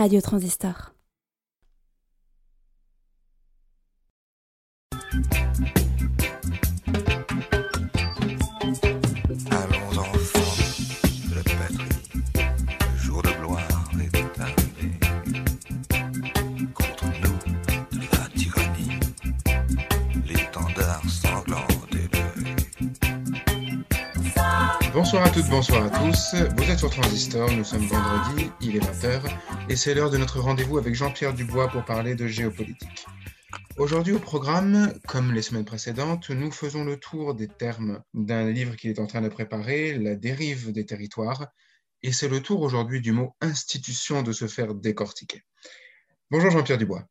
Radio Transistor. Bonsoir à toutes, bonsoir à tous. Vous êtes sur Transistor, nous sommes vendredi, il est 20h, et c'est l'heure de notre rendez-vous avec Jean-Pierre Dubois pour parler de géopolitique. Aujourd'hui au programme, comme les semaines précédentes, nous faisons le tour des termes d'un livre qu'il est en train de préparer, La dérive des territoires, et c'est le tour aujourd'hui du mot institution de se faire décortiquer. Bonjour Jean-Pierre Dubois.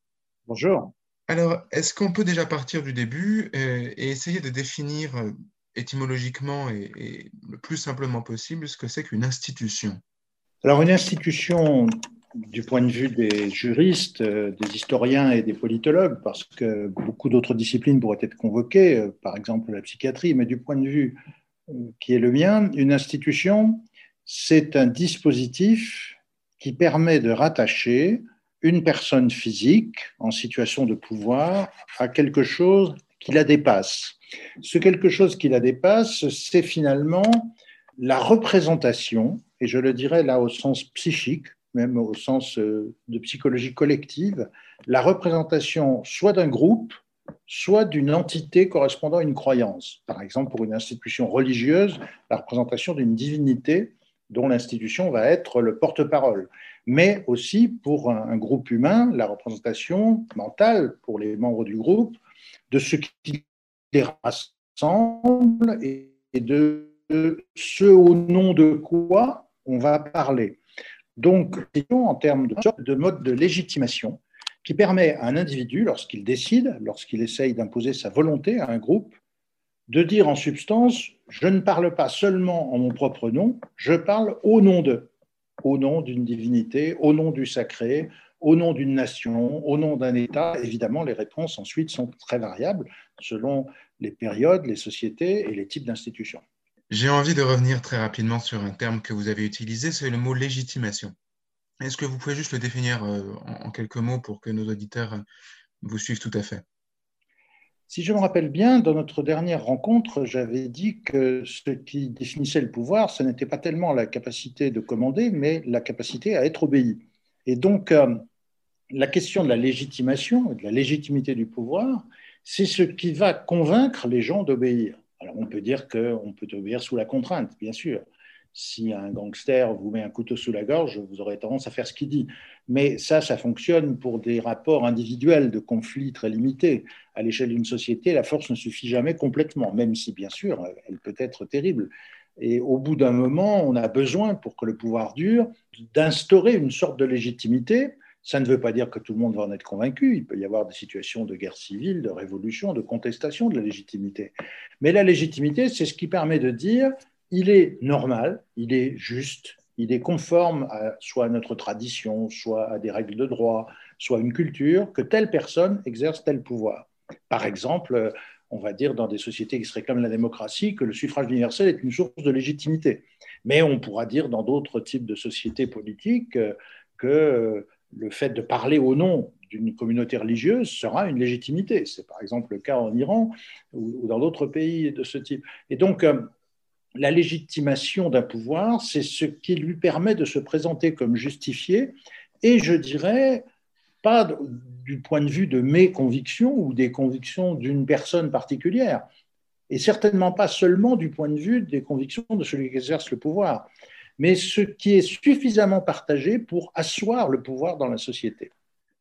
Bonjour. Alors, est-ce qu'on peut déjà partir du début euh, et essayer de définir euh, étymologiquement et, et le plus simplement possible ce que c'est qu'une institution. Alors une institution, du point de vue des juristes, euh, des historiens et des politologues, parce que beaucoup d'autres disciplines pourraient être convoquées, euh, par exemple la psychiatrie, mais du point de vue euh, qui est le mien, une institution, c'est un dispositif qui permet de rattacher une personne physique en situation de pouvoir à quelque chose qui la dépasse. Ce quelque chose qui la dépasse, c'est finalement la représentation, et je le dirais là au sens psychique, même au sens euh, de psychologie collective, la représentation soit d'un groupe, soit d'une entité correspondant à une croyance. Par exemple, pour une institution religieuse, la représentation d'une divinité dont l'institution va être le porte-parole. Mais aussi pour un groupe humain, la représentation mentale pour les membres du groupe de ce qui les rassemble et de ce au nom de quoi on va parler. Donc, en termes de, de mode de légitimation qui permet à un individu, lorsqu'il décide, lorsqu'il essaye d'imposer sa volonté à un groupe, de dire en substance, je ne parle pas seulement en mon propre nom, je parle au nom d'eux, au nom d'une divinité, au nom du sacré, au nom d'une nation, au nom d'un État. Évidemment, les réponses ensuite sont très variables selon les périodes, les sociétés et les types d'institutions. J'ai envie de revenir très rapidement sur un terme que vous avez utilisé, c'est le mot légitimation. Est-ce que vous pouvez juste le définir euh, en quelques mots pour que nos auditeurs vous suivent tout à fait? Si je me rappelle bien, dans notre dernière rencontre, j'avais dit que ce qui définissait le pouvoir, ce n'était pas tellement la capacité de commander, mais la capacité à être obéi. Et donc, euh, la question de la légitimation, de la légitimité du pouvoir, c'est ce qui va convaincre les gens d'obéir. Alors on peut dire qu'on peut obéir sous la contrainte, bien sûr. Si un gangster vous met un couteau sous la gorge, vous aurez tendance à faire ce qu'il dit. Mais ça, ça fonctionne pour des rapports individuels de conflits très limités. À l'échelle d'une société, la force ne suffit jamais complètement, même si, bien sûr, elle peut être terrible. Et au bout d'un moment, on a besoin, pour que le pouvoir dure, d'instaurer une sorte de légitimité ça ne veut pas dire que tout le monde va en être convaincu. Il peut y avoir des situations de guerre civile, de révolution, de contestation de la légitimité. Mais la légitimité, c'est ce qui permet de dire il est normal, il est juste, il est conforme soit à notre tradition, soit à des règles de droit, soit à une culture, que telle personne exerce tel pouvoir. Par exemple, on va dire dans des sociétés qui se réclament la démocratie que le suffrage universel est une source de légitimité. Mais on pourra dire dans d'autres types de sociétés politiques que le fait de parler au nom d'une communauté religieuse sera une légitimité. C'est par exemple le cas en Iran ou, dans d'autres pays de ce type. Et donc, euh, la légitimation d'un pouvoir, c'est ce qui lui permet de se présenter comme justifié, et je dirais, pas du point de vue de mes convictions ou des convictions d'une personne particulière, et certainement pas seulement du point de vue des convictions de celui qui exerce le pouvoir mais ce qui est suffisamment partagé pour asseoir le pouvoir dans la société.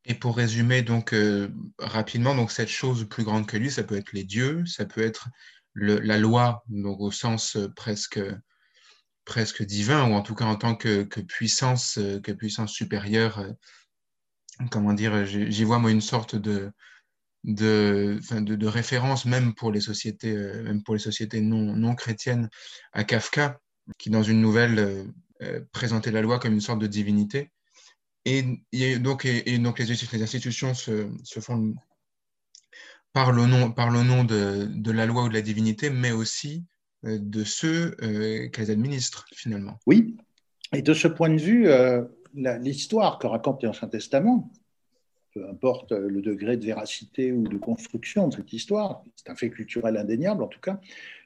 Et pour résumer donc euh, rapidement, donc cette chose plus grande que lui, ça peut être les dieux, ça peut être la loi, donc au sens euh, presque presque divin, ou en tout cas en tant que puissance, euh, que puissance supérieure. Comment dire, j'y vois moi une sorte de de, de, référence même pour les sociétés, même pour les sociétés non, non chrétiennes à Kafka, qui, dans une nouvelle, euh, euh, présentait la loi comme une sorte de divinité. Et, donc, et, donc, les, institutions se, se, font par le nom, par le nom de, de, la loi ou de la divinité, mais aussi euh, de ceux qu'elles administrent finalement. Oui, et de ce point de vue, l'histoire que raconte l'Ancien Testament, peu importe le degré de véracité ou de construction de cette histoire, c'est un fait culturel indéniable en tout cas,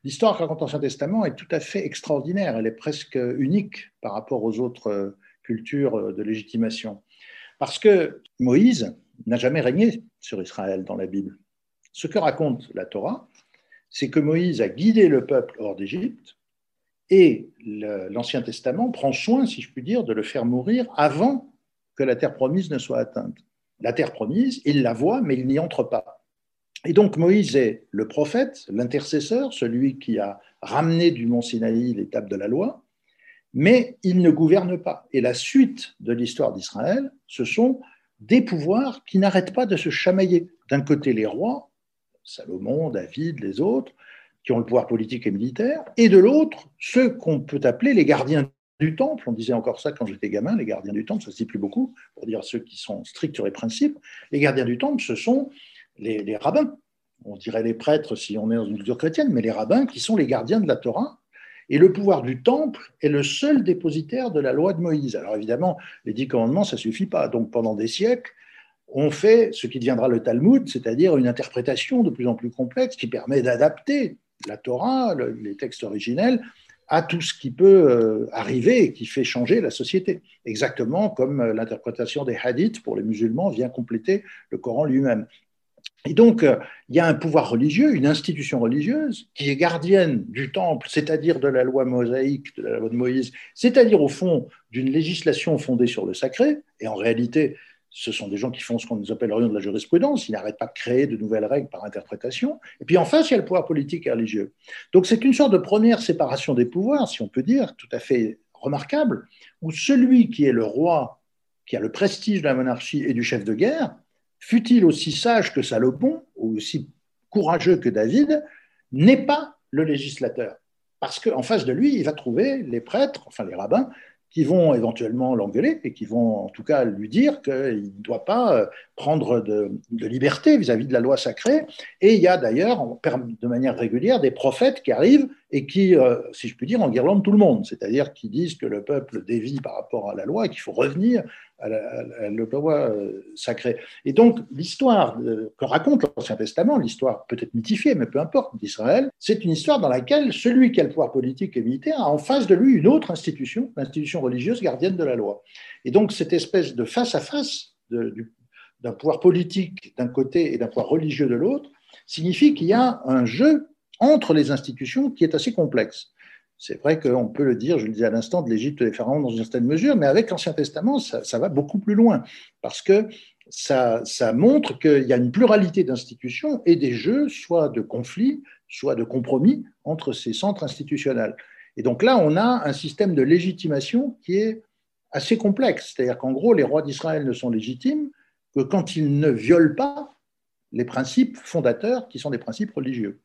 l'histoire que raconte l'Ancien Testament est tout à fait extraordinaire, elle est presque unique par rapport aux autres cultures de légitimation. Parce que Moïse n'a jamais régné sur Israël dans la Bible. Ce que raconte la Torah, c'est que Moïse a guidé le peuple hors d'Égypte et l'Ancien Testament prend soin, si je puis dire, de le faire mourir avant que la terre promise ne soit atteinte. La terre promise, il la voit, mais il n'y entre pas. Et donc Moïse est le prophète, l'intercesseur, celui qui a ramené du mont Sinaï l'étape de la loi, mais il ne gouverne pas. Et la suite de l'histoire d'Israël, ce sont des pouvoirs qui n'arrêtent pas de se chamailler. D'un côté, les rois, Salomon, David, les autres, qui ont le pouvoir politique et militaire, et de l'autre, ceux qu'on peut appeler les gardiens du temple. On disait encore ça quand j'étais gamin, les gardiens du temple, ça se dit plus beaucoup, pour dire ceux qui sont stricts sur les principes. Les gardiens du temple, ce sont les, les rabbins. On dirait les prêtres si on est dans une culture chrétienne, mais les rabbins qui sont les gardiens de la Torah. Et le pouvoir du temple est le seul dépositaire de la loi de Moïse. Alors évidemment, les dix commandements, ça ne suffit pas. Donc pendant des siècles, on fait ce qui deviendra le Talmud, c'est-à-dire une interprétation de plus en plus complexe qui permet d'adapter la Torah, les textes originels, à tout ce qui peut euh, arriver et qui fait changer la société. Exactement comme euh, l'interprétation des hadiths pour les musulmans vient compléter le Coran lui-même. Et donc, euh, il y a un pouvoir religieux, une institution religieuse qui est gardienne du temple, c'est-à-dire de la loi mosaïque, de la loi de Moïse, c'est-à-dire au fond d'une législation fondée sur le sacré, et en réalité, ce sont des gens qui font ce qu'on appelle l'orion de la jurisprudence, ils n'arrêtent pas de créer de nouvelles règles par interprétation. Et puis en face, il y a le pouvoir politique et religieux. Donc c'est une sorte de première séparation des pouvoirs, si on peut dire, tout à fait remarquable, où celui qui est le roi, qui a le prestige de la monarchie et du chef de guerre, fut-il aussi sage que Salomon, ou aussi courageux que David, n'est pas le législateur. Parce qu'en face de lui, il va trouver les prêtres, enfin les rabbins, qui vont éventuellement l'engueuler et qui vont en tout cas lui dire qu'il ne doit pas euh, prendre de, liberté vis-à-vis de la loi sacrée. Et il y a d'ailleurs, de manière régulière, des prophètes qui arrivent et qui, euh, si je puis dire, enguirlandent tout le monde, c'est-à-dire qui disent que le peuple dévie par rapport à la loi et qu'il faut revenir à loi euh, sacrée. Et donc, l'histoire que raconte l'Ancien Testament, l'histoire peut-être mythifiée, mais peu importe, d'Israël, c'est une histoire dans laquelle celui qui a le pouvoir politique et militaire a en face de lui une autre institution, l'institution religieuse gardienne de la loi. Et donc, cette espèce de face-à-face d'un pouvoir politique d'un côté et d'un pouvoir religieux de l'autre signifie qu'il y a un jeu entre les institutions qui est assez complexe. C'est vrai qu'on peut le dire, je le disais à l'instant, de l'Égypte des pharaons dans une certaine mesure, mais avec l'Ancien Testament, ça, va beaucoup plus loin, parce que ça, ça montre qu'il y a une pluralité d'institutions et des jeux, soit de conflits, soit de compromis entre ces centres institutionnels. Et donc là, on a un système de légitimation qui est assez complexe. C'est-à-dire qu'en gros, les rois d'Israël ne sont légitimes que quand ils ne violent pas les principes fondateurs qui sont des principes religieux.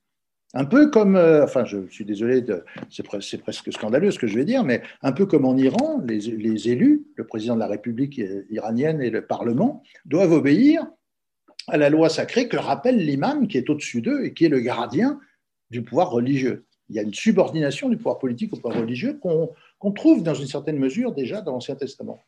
Un peu comme, euh, enfin je suis désolé, c'est, presque scandaleux ce que je vais dire, mais un peu comme en Iran, les, élus, le président de la République iranienne et le Parlement, doivent obéir à la loi sacrée que rappelle l'imam qui est au-dessus d'eux et qui est le gardien du pouvoir religieux. Il y a une subordination du pouvoir politique au pouvoir religieux qu'on trouve dans une certaine mesure déjà dans l'Ancien Testament.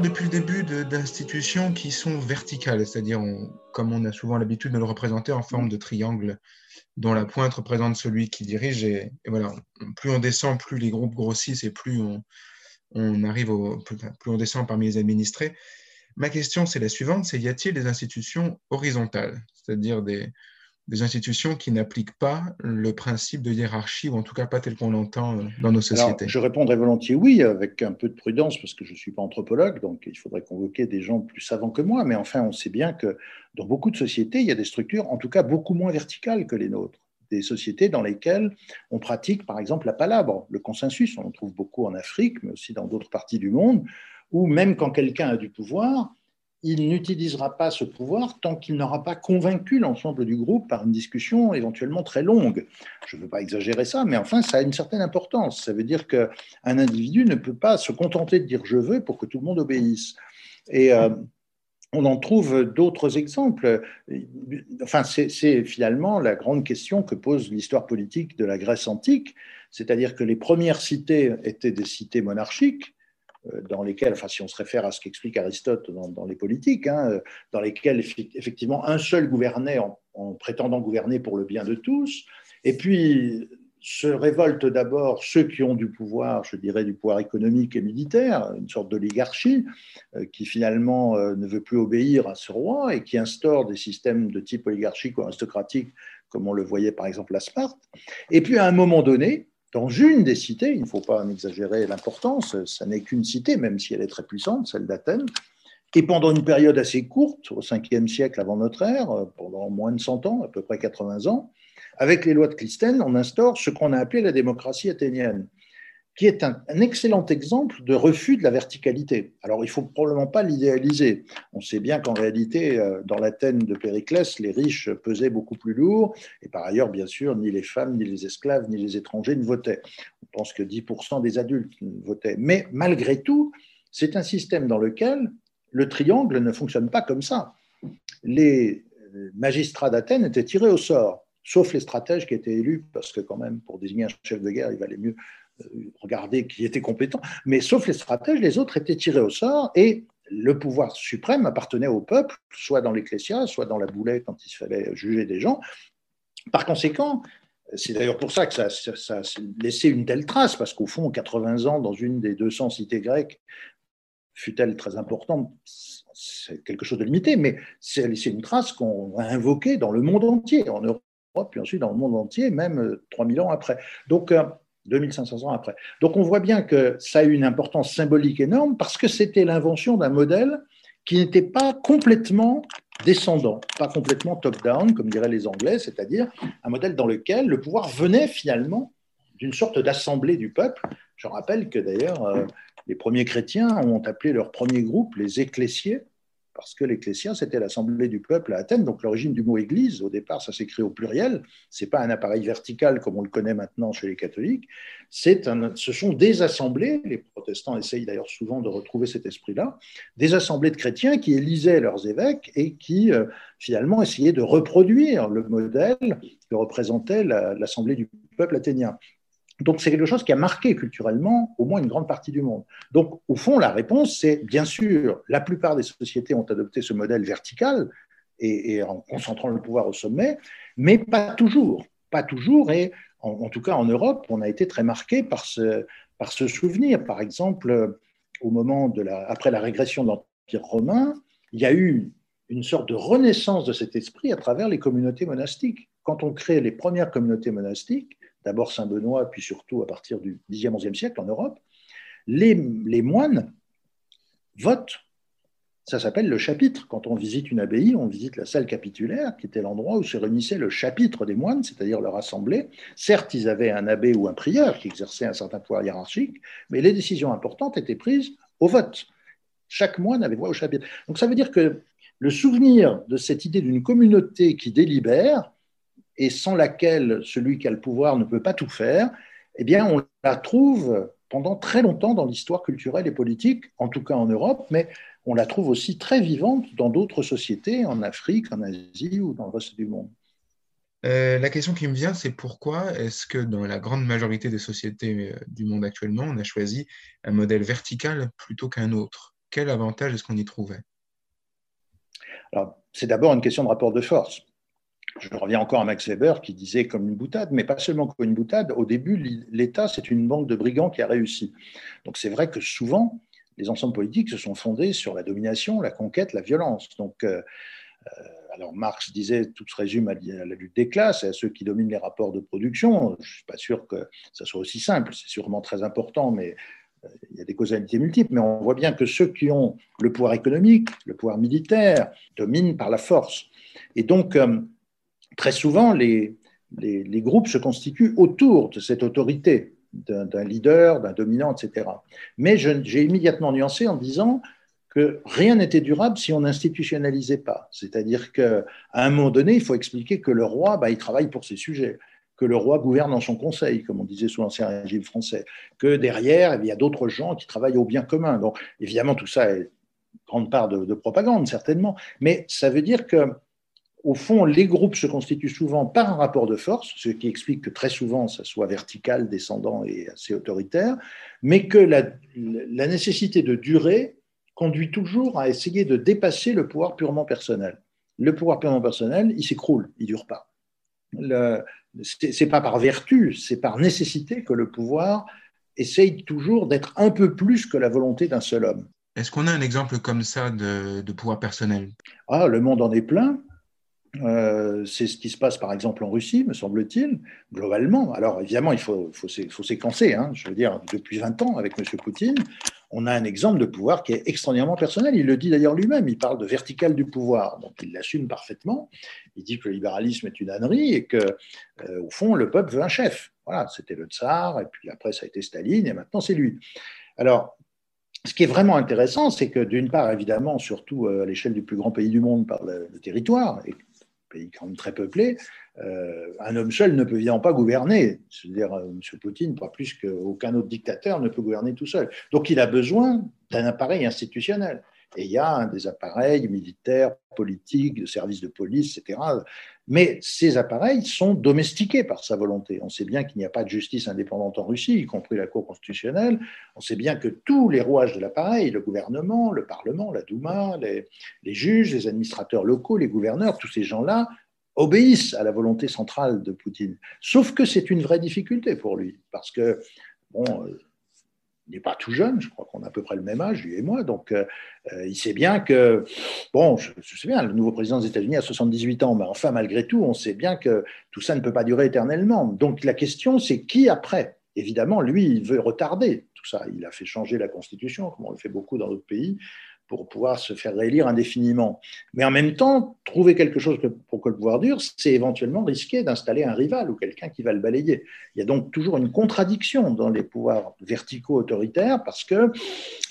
Depuis le début d'institutions qui sont verticales, c'est-à-dire comme on a souvent l'habitude de le représenter en forme de triangle dont la pointe représente celui qui dirige. Et, voilà, plus on descend, plus les groupes grossissent et plus on, arrive au, plus on descend parmi les administrés. Ma question, c'est la suivante, c'est y a-t-il des institutions horizontales, c'est-à-dire des, des institutions qui n'appliquent pas le principe de hiérarchie, ou en tout cas pas tel qu'on l'entend euh, dans nos sociétés Je répondrai volontiers oui, avec un peu de prudence, parce que je ne suis pas anthropologue, donc il faudrait convoquer des gens plus savants que moi, mais enfin, on sait bien que dans beaucoup de sociétés, il y a des structures, en tout cas beaucoup moins verticales que les nôtres. Des sociétés dans lesquelles on pratique, par exemple, la palabre, le consensus, on en trouve beaucoup en Afrique, mais aussi dans d'autres parties du monde, où même quand quelqu'un a du pouvoir, il n'utilisera pas ce pouvoir tant qu'il n'aura pas convaincu l'ensemble du groupe par une discussion éventuellement très longue. Je ne veux pas exagérer ça, mais enfin, ça a une certaine importance. Ça veut dire qu'un individu ne peut pas se contenter de dire je veux pour que tout le monde obéisse. Et euh, on en trouve d'autres exemples. Enfin, c'est finalement la grande question que pose l'histoire politique de la Grèce antique, c'est-à-dire que les premières cités étaient des cités monarchiques, dans lesquelles, enfin si on se réfère à ce qu'explique Aristote dans, les politiques, hein, euh, dans lesquelles effectivement un seul gouvernait en, prétendant gouverner pour le bien de tous, et puis se révoltent d'abord ceux qui ont du pouvoir, je dirais du pouvoir économique et militaire, une sorte d'oligarchie, euh, qui finalement ne veut plus obéir à ce roi et qui instaure des systèmes de type oligarchique ou aristocratique, comme on le voyait par exemple à Sparte. Et puis à un moment donné, dans une des cités, il ne faut pas en exagérer l'importance, ça n'est qu'une cité, même si elle est très puissante, celle d'Athènes, et pendant une période assez courte, au 5e siècle avant notre ère, pendant moins de 100 ans, à peu près 80 ans, avec les lois de Clisthène, on instaure ce qu'on a appelé la démocratie athénienne qui est un, excellent exemple de refus de la verticalité. Alors, il ne faut probablement pas l'idéaliser. On sait bien qu'en réalité, euh, dans l'Athènes de Périclès, les riches pesaient beaucoup plus lourd, et par ailleurs, bien sûr, ni les femmes, ni les esclaves, ni les étrangers ne votaient. On pense que 10% des adultes votaient. Mais malgré tout, c'est un système dans lequel le triangle ne fonctionne pas comme ça. Les magistrats d'Athènes étaient tirés au sort sauf les stratèges qui étaient élus, parce que quand même, pour désigner un chef de guerre, il valait mieux euh, regarder qui était compétent, mais sauf les stratèges, les autres étaient tirés au sort et le pouvoir suprême appartenait au peuple, soit dans l'ecclésia, soit dans la boulette quand il fallait juger des gens. Par conséquent, c'est d'ailleurs pour ça que ça, a laissé une telle trace, parce qu'au fond, 80 ans dans une des 200 cités grecques, fut-elle très importante, c'est quelque chose de limité, mais c'est laissé une trace qu'on a invoquée dans le monde entier, en Europe, puis ensuite dans le monde entier, même 3000 ans après. Donc, euh, 2500 ans après. Donc on voit bien que ça a eu une importance symbolique énorme parce que c'était l'invention d'un modèle qui n'était pas complètement descendant, pas complètement top-down, comme diraient les Anglais, c'est-à-dire un modèle dans lequel le pouvoir venait finalement d'une sorte d'assemblée du peuple. Je rappelle que d'ailleurs, euh, les premiers chrétiens ont appelé leur premier groupe les ecclésiés, parce que l'ecclésia, c'était l'assemblée du peuple à Athènes. Donc l'origine du mot église, au départ, ça s'écrit au pluriel. C'est pas un appareil vertical comme on le connaît maintenant chez les catholiques. C'est un, ce sont des assemblées, les protestants essayent d'ailleurs souvent de retrouver cet esprit-là, des assemblées de chrétiens qui élisaient leurs évêques et qui euh, finalement essayaient de reproduire le modèle que représentait l'assemblée du peuple athénien. Donc c'est quelque chose qui a marqué culturellement au moins une grande partie du monde. Donc au fond, la réponse, c'est bien sûr, la plupart des sociétés ont adopté ce modèle vertical et, en concentrant le pouvoir au sommet, mais pas toujours. Pas toujours, et en, tout cas en Europe, on a été très marqué par ce, par ce souvenir. Par exemple, au moment de la, après la régression de l'Empire romain, il y a eu une sorte de renaissance de cet esprit à travers les communautés monastiques. Quand on crée les premières communautés monastiques, d'abord Saint-Benoît, puis surtout à partir du 10e, 11e siècle en Europe, les, les moines votent ça s'appelle le chapitre. Quand on visite une abbaye, on visite la salle capitulaire, qui était l'endroit où se réunissait le chapitre des moines, c'est-à-dire leur assemblée. Certes, ils avaient un abbé ou un prieur qui exerçait un certain pouvoir hiérarchique, mais les décisions importantes étaient prises au vote. Chaque moine avait voix au chapitre. Donc ça veut dire que le souvenir de cette idée d'une communauté qui délibère et sans laquelle celui qui a le pouvoir ne peut pas tout faire, eh bien, on la trouve pendant très longtemps dans l'histoire culturelle et politique, en tout cas en Europe, mais on la trouve aussi très vivante dans d'autres sociétés, en Afrique, en Asie ou dans le reste du monde. Euh, la question qui me vient, c'est pourquoi est-ce que dans la grande majorité des sociétés euh, du monde actuellement, on a choisi un modèle vertical plutôt qu'un autre? Quel avantage est-ce qu'on y trouvait? Alors, c'est d'abord une question de rapport de force. Je reviens encore à Max Weber qui disait comme une boutade, mais pas seulement comme une boutade. Au début, l'État, c'est une bande de brigands qui a réussi. Donc c'est vrai que souvent, les ensembles politiques se sont fondés sur la domination, la conquête, la violence. Donc, euh, euh, alors Marx disait tout se résume à la lutte des classes et à ceux qui dominent les rapports de production. Je ne suis pas sûr que ça soit aussi simple, c'est sûrement très important, mais euh, il y a des causalités multiples. Mais on voit bien que ceux qui ont le pouvoir économique, le pouvoir militaire, dominent par la force. Et donc, très souvent, les, groupes se constituent autour de cette autorité d'un leader, d'un dominant, etc. Mais j'ai immédiatement nuancé en disant que rien n'était durable si on n'institutionnalisait pas. C'est-à-dire qu'à un moment donné, il faut expliquer que le roi, bah, il travaille pour ses sujets, que le roi gouverne dans son conseil, comme on disait sous l'Ancien Régime français, que derrière, il y a d'autres gens qui travaillent au bien commun. Donc, évidemment, tout ça est grande part de propagande, certainement, mais ça veut dire que au fond, les groupes se constituent souvent par un rapport de force, ce qui explique que très souvent, ça soit vertical, descendant et assez autoritaire, mais que la, nécessité de durer conduit toujours à essayer de dépasser le pouvoir purement personnel. Le pouvoir purement personnel, il s'écroule, il ne dure pas. Ce n'est pas par vertu, c'est par nécessité que le pouvoir essaye toujours d'être un peu plus que la volonté d'un seul homme. Est-ce qu'on a un exemple comme ça de, de pouvoir personnel? Ah, Le monde en est plein. Euh, c'est ce qui se passe par exemple en Russie, me semble-t-il, globalement. Alors évidemment, il faut, faut, séquencer. Hein. je veux dire, depuis 20 ans, avec M. Poutine, on a un exemple de pouvoir qui est extraordinairement personnel. Il le dit d'ailleurs lui-même, il parle de vertical du pouvoir. Donc il l'assume parfaitement. Il dit que le libéralisme est une ânerie et que, euh, au fond, le peuple veut un chef. Voilà, c'était le tsar, et puis après ça a été Staline, et maintenant c'est lui. Alors, ce qui est vraiment intéressant, c'est que d'une part, évidemment, surtout euh, à l'échelle du plus grand pays du monde par le, le territoire, et pays quand même très peuplé, euh, un homme seul ne peut évidemment pas gouverner. C'est-à-dire, euh, M. Poutine, pas plus qu'aucun autre dictateur, ne peut gouverner tout seul. Donc, il a besoin d'un appareil institutionnel. Et il y a des appareils militaires, politiques, de services de police, etc. Mais ces appareils sont domestiqués par sa volonté. On sait bien qu'il n'y a pas de justice indépendante en Russie, y compris la Cour constitutionnelle. On sait bien que tous les rouages de l'appareil, le gouvernement, le Parlement, la Douma, les, les juges, les administrateurs locaux, les gouverneurs, tous ces gens-là obéissent à la volonté centrale de Poutine. Sauf que c'est une vraie difficulté pour lui, parce que bon, il n'est pas tout jeune, je crois qu'on a à peu près le même âge, lui et moi, donc euh, euh, il sait bien que, bon, je, sais bien, le nouveau président des États-Unis a 78 ans, mais enfin, malgré tout, on sait bien que tout ça ne peut pas durer éternellement. Donc la question, c'est qui après? Évidemment, lui, il veut retarder tout ça. Il a fait changer la Constitution, comme on le fait beaucoup dans d'autres pays, pour pouvoir se faire réélire indéfiniment. Mais en même temps, trouver quelque chose pour que le pouvoir dure, c'est éventuellement risquer d'installer un rival ou quelqu'un qui va le balayer. Il y a donc toujours une contradiction dans les pouvoirs verticaux autoritaires parce que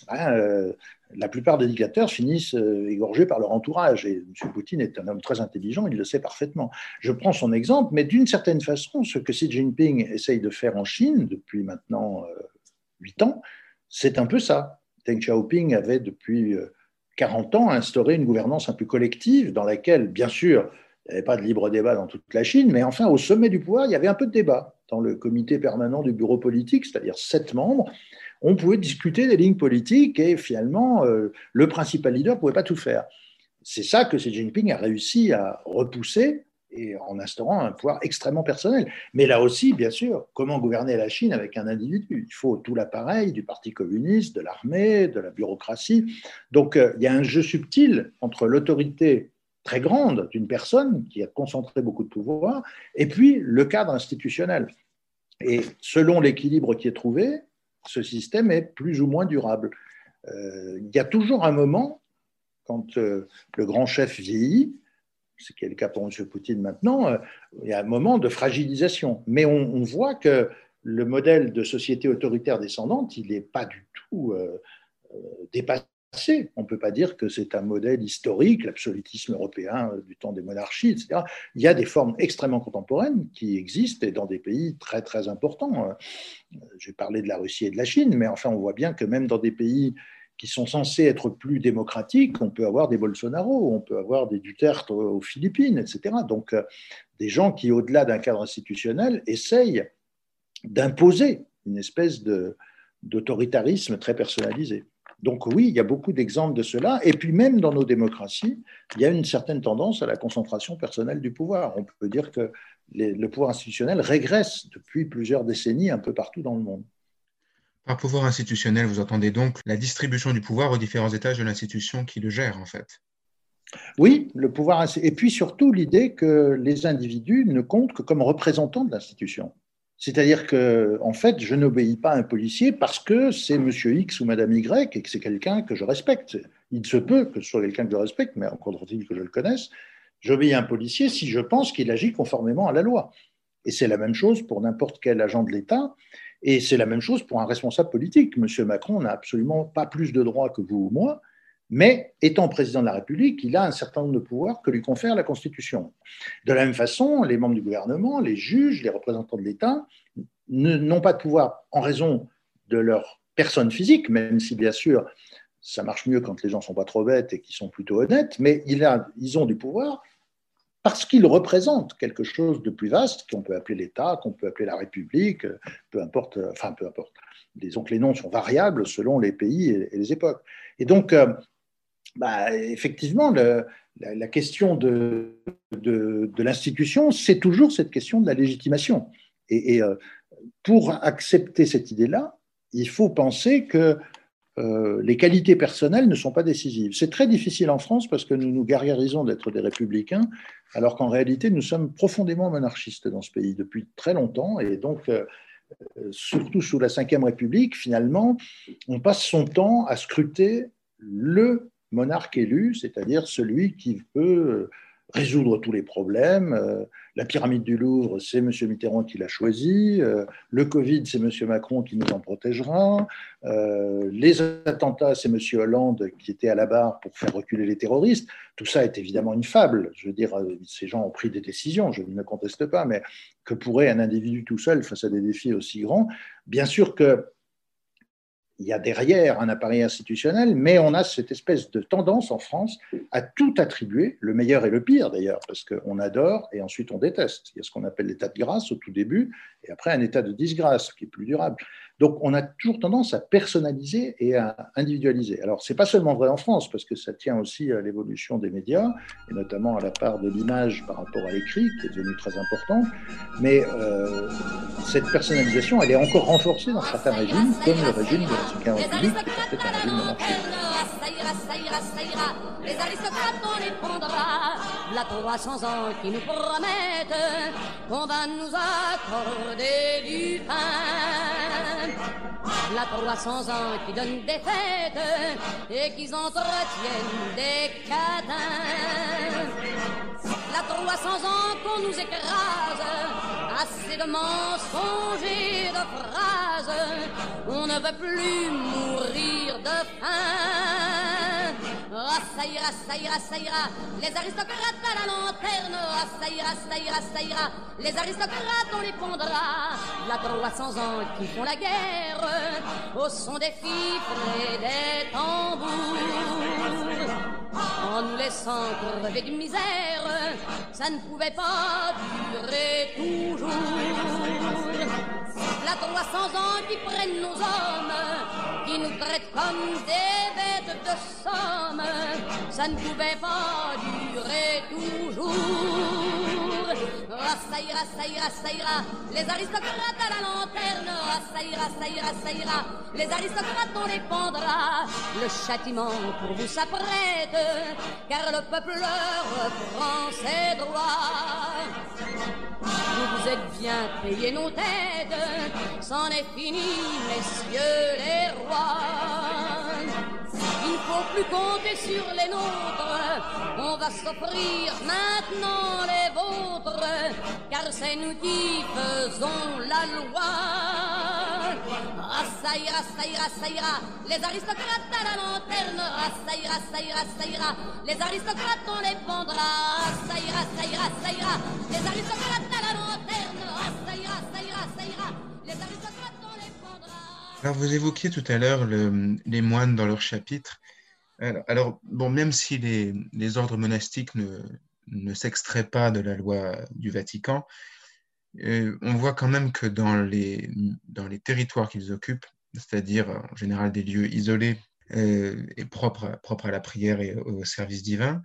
ben, euh, la plupart des dictateurs finissent euh, égorgés par leur entourage. Et M. Poutine est un homme très intelligent, il le sait parfaitement. Je prends son exemple, mais d'une certaine façon, ce que Xi Jinping essaye de faire en Chine depuis maintenant euh, huit ans, c'est un peu ça Deng Xiaoping avait depuis 40 euh, ans instauré une gouvernance un peu collective dans laquelle, bien sûr, il n'y avait pas de libre débat dans toute la Chine, mais enfin, au sommet du pouvoir, il y avait un peu de débat. Dans le comité permanent du bureau politique, c'est-à-dire sept membres, on pouvait discuter des lignes politiques et finalement, euh, le principal leader ne pouvait pas tout faire. C'est ça que Xi Jinping a réussi à repousser et en instaurant un pouvoir extrêmement personnel. Mais là aussi, bien sûr, comment gouverner la Chine avec un individu? Il faut tout l'appareil du Parti communiste, de l'armée, de la bureaucratie. Donc euh, il y a un jeu subtil entre l'autorité très grande d'une personne qui a concentré beaucoup de pouvoir et puis le cadre institutionnel. Et selon l'équilibre qui est trouvé, ce système est plus ou moins durable. Euh, il y a toujours un moment, quand euh, le grand chef vieillit, ce qui est le cas pour M. Poutine maintenant, euh, il y a un moment de fragilisation. Mais on, voit que le modèle de société autoritaire descendante, il n'est pas du tout dépassé on ne peut pas dire que c'est un modèle historique, l'absolutisme européen du temps des monarchies, etc. Il y a des formes extrêmement contemporaines qui existent et dans des pays très très importants. J'ai parlé de la Russie et de la Chine, mais enfin on voit bien que même dans des pays qui sont censés être plus démocratiques, on peut avoir des Bolsonaro, on peut avoir des Duterte aux Philippines, etc. Donc euh, des gens qui, au-delà d'un cadre institutionnel, essayent d'imposer une espèce d'autoritarisme très personnalisé. Donc oui, il y a beaucoup d'exemples de cela. Et puis même dans nos démocraties, il y a une certaine tendance à la concentration personnelle du pouvoir. On peut dire que le pouvoir institutionnel régresse depuis plusieurs décennies un peu partout dans le monde. Par pouvoir institutionnel, vous entendez donc la distribution du pouvoir aux différents étages de l'institution qui le gère, en fait. Oui, le pouvoir, et puis surtout l'idée que les individus ne comptent que comme représentants de l'institution. C'est-à-dire que, en fait, je n'obéis pas à un policier parce que c'est Monsieur X ou Madame Y et que c'est quelqu'un que je respecte. Il se peut que ce soit quelqu'un que je respecte, mais encore faut-il que je le connaisse. J'obéis à un policier si je pense qu'il agit conformément à la loi. Et c'est la même chose pour n'importe quel agent de l'État. Et c'est la même chose pour un responsable politique. Monsieur Macron n'a absolument pas plus de droits que vous ou moi. Mais étant président de la République, il a un certain nombre de pouvoirs que lui confère la Constitution. De la même façon, les membres du gouvernement, les juges, les représentants de l'État n'ont pas de pouvoir en raison de leur personne physique, même si bien sûr ça marche mieux quand les gens sont pas trop bêtes et qu'ils sont plutôt honnêtes, mais ils ont du pouvoir parce qu'ils représentent quelque chose de plus vaste qu'on peut appeler l'État, qu'on peut appeler la République, peu importe, enfin peu importe. Disons que les noms sont variables selon les pays et les époques. Et donc, euh, bah, effectivement, la, question de, l'institution, c'est toujours cette question de la légitimation. Et, euh, pour accepter cette idée-là, il faut penser que euh, les qualités personnelles ne sont pas décisives. C'est très difficile en France parce que nous nous gargarisons d'être des républicains, alors qu'en réalité, nous sommes profondément monarchistes dans ce pays depuis très longtemps. Et donc, euh, surtout sous la Ve République, finalement, on passe son temps à scruter le monarque élu, c'est-à-dire celui qui peut résoudre tous les problèmes. Euh, la pyramide du Louvre, c'est M. Mitterrand qui l'a choisi. Euh, le Covid, c'est M. Macron qui nous en protégera. Euh, les attentats, c'est M. Hollande qui était à la barre pour faire reculer les terroristes. Tout ça est évidemment une fable. Je veux dire, ces gens ont pris des décisions, je ne conteste pas, mais que pourrait un individu tout seul face à des défis aussi grands? Bien sûr que il y a derrière un appareil institutionnel, mais on a cette espèce de tendance en France à tout attribuer, le meilleur et le pire d'ailleurs, parce qu'on adore et ensuite on déteste. Il y a ce qu'on appelle l'état de grâce au tout début, et après un état de disgrâce qui est plus durable. Donc on a toujours tendance à personnaliser et à individualiser. Alors c'est pas seulement vrai en France, parce que ça tient aussi à l'évolution des médias, et notamment à la part de l'image par rapport à l'écrit, qui est devenue très importante, mais euh, cette personnalisation, elle est encore renforcée dans certains régimes, comme le régime de la République, qui est peut-être un régime monarchique. Les aristocrates, on les prendra. La 300 ans qui nous promettent qu'on va nous accorder du pain. La 300 ans qui donne des fêtes et qui entretiennent des cadins. La 300 ans qu'on nous écrase, assez de mensonges et de phrases. On ne veut plus mourir de faim. Ah, ça ira, ça ira. Les aristocrates à la lanterne. Ah, ça ira, ça ira. Les aristocrates, on les pondra. La 300 ans qui font la guerre au son des fifres et des tambours. Crever de misère, ça ne pouvait pas durer toujours. La 300 ans qui prennent nos hommes, qui nous traitent comme des bêtes de somme, ça ne pouvait pas durer toujours. Ah, ça ira, ça ira, les aristocrates à la lanterne, ah, ça ira, ça ira, ça ira, les aristocrates on les pendra, le châtiment pour vous s'apprête, car le peuple reprend ses droits. Vous vous êtes bien payé nos têtes, c'en est fini, messieurs les rois. Faut plus compter sur les nôtres, on va s'offrir maintenant les vôtres, car c'est nous qui faisons la loi. Ça ira, ça les aristocrates à la lanterne, ça ira, ça ira, ça ira, les aristocrates on les pendra, ça ira, ça ira, ça ira, les aristocrates à la lanterne, ça ira, ça ira, ça ira, les aristocrates on les pendra. Alors, vous évoquiez tout à l'heure le- les moines dans leur chapitre. Alors, bon, même si les, ordres monastiques ne, s'extraient pas de la loi du Vatican, euh, on voit quand même que dans les, territoires qu'ils occupent, c'est-à-dire en général des lieux isolés euh, et propres à, la prière et au service divin,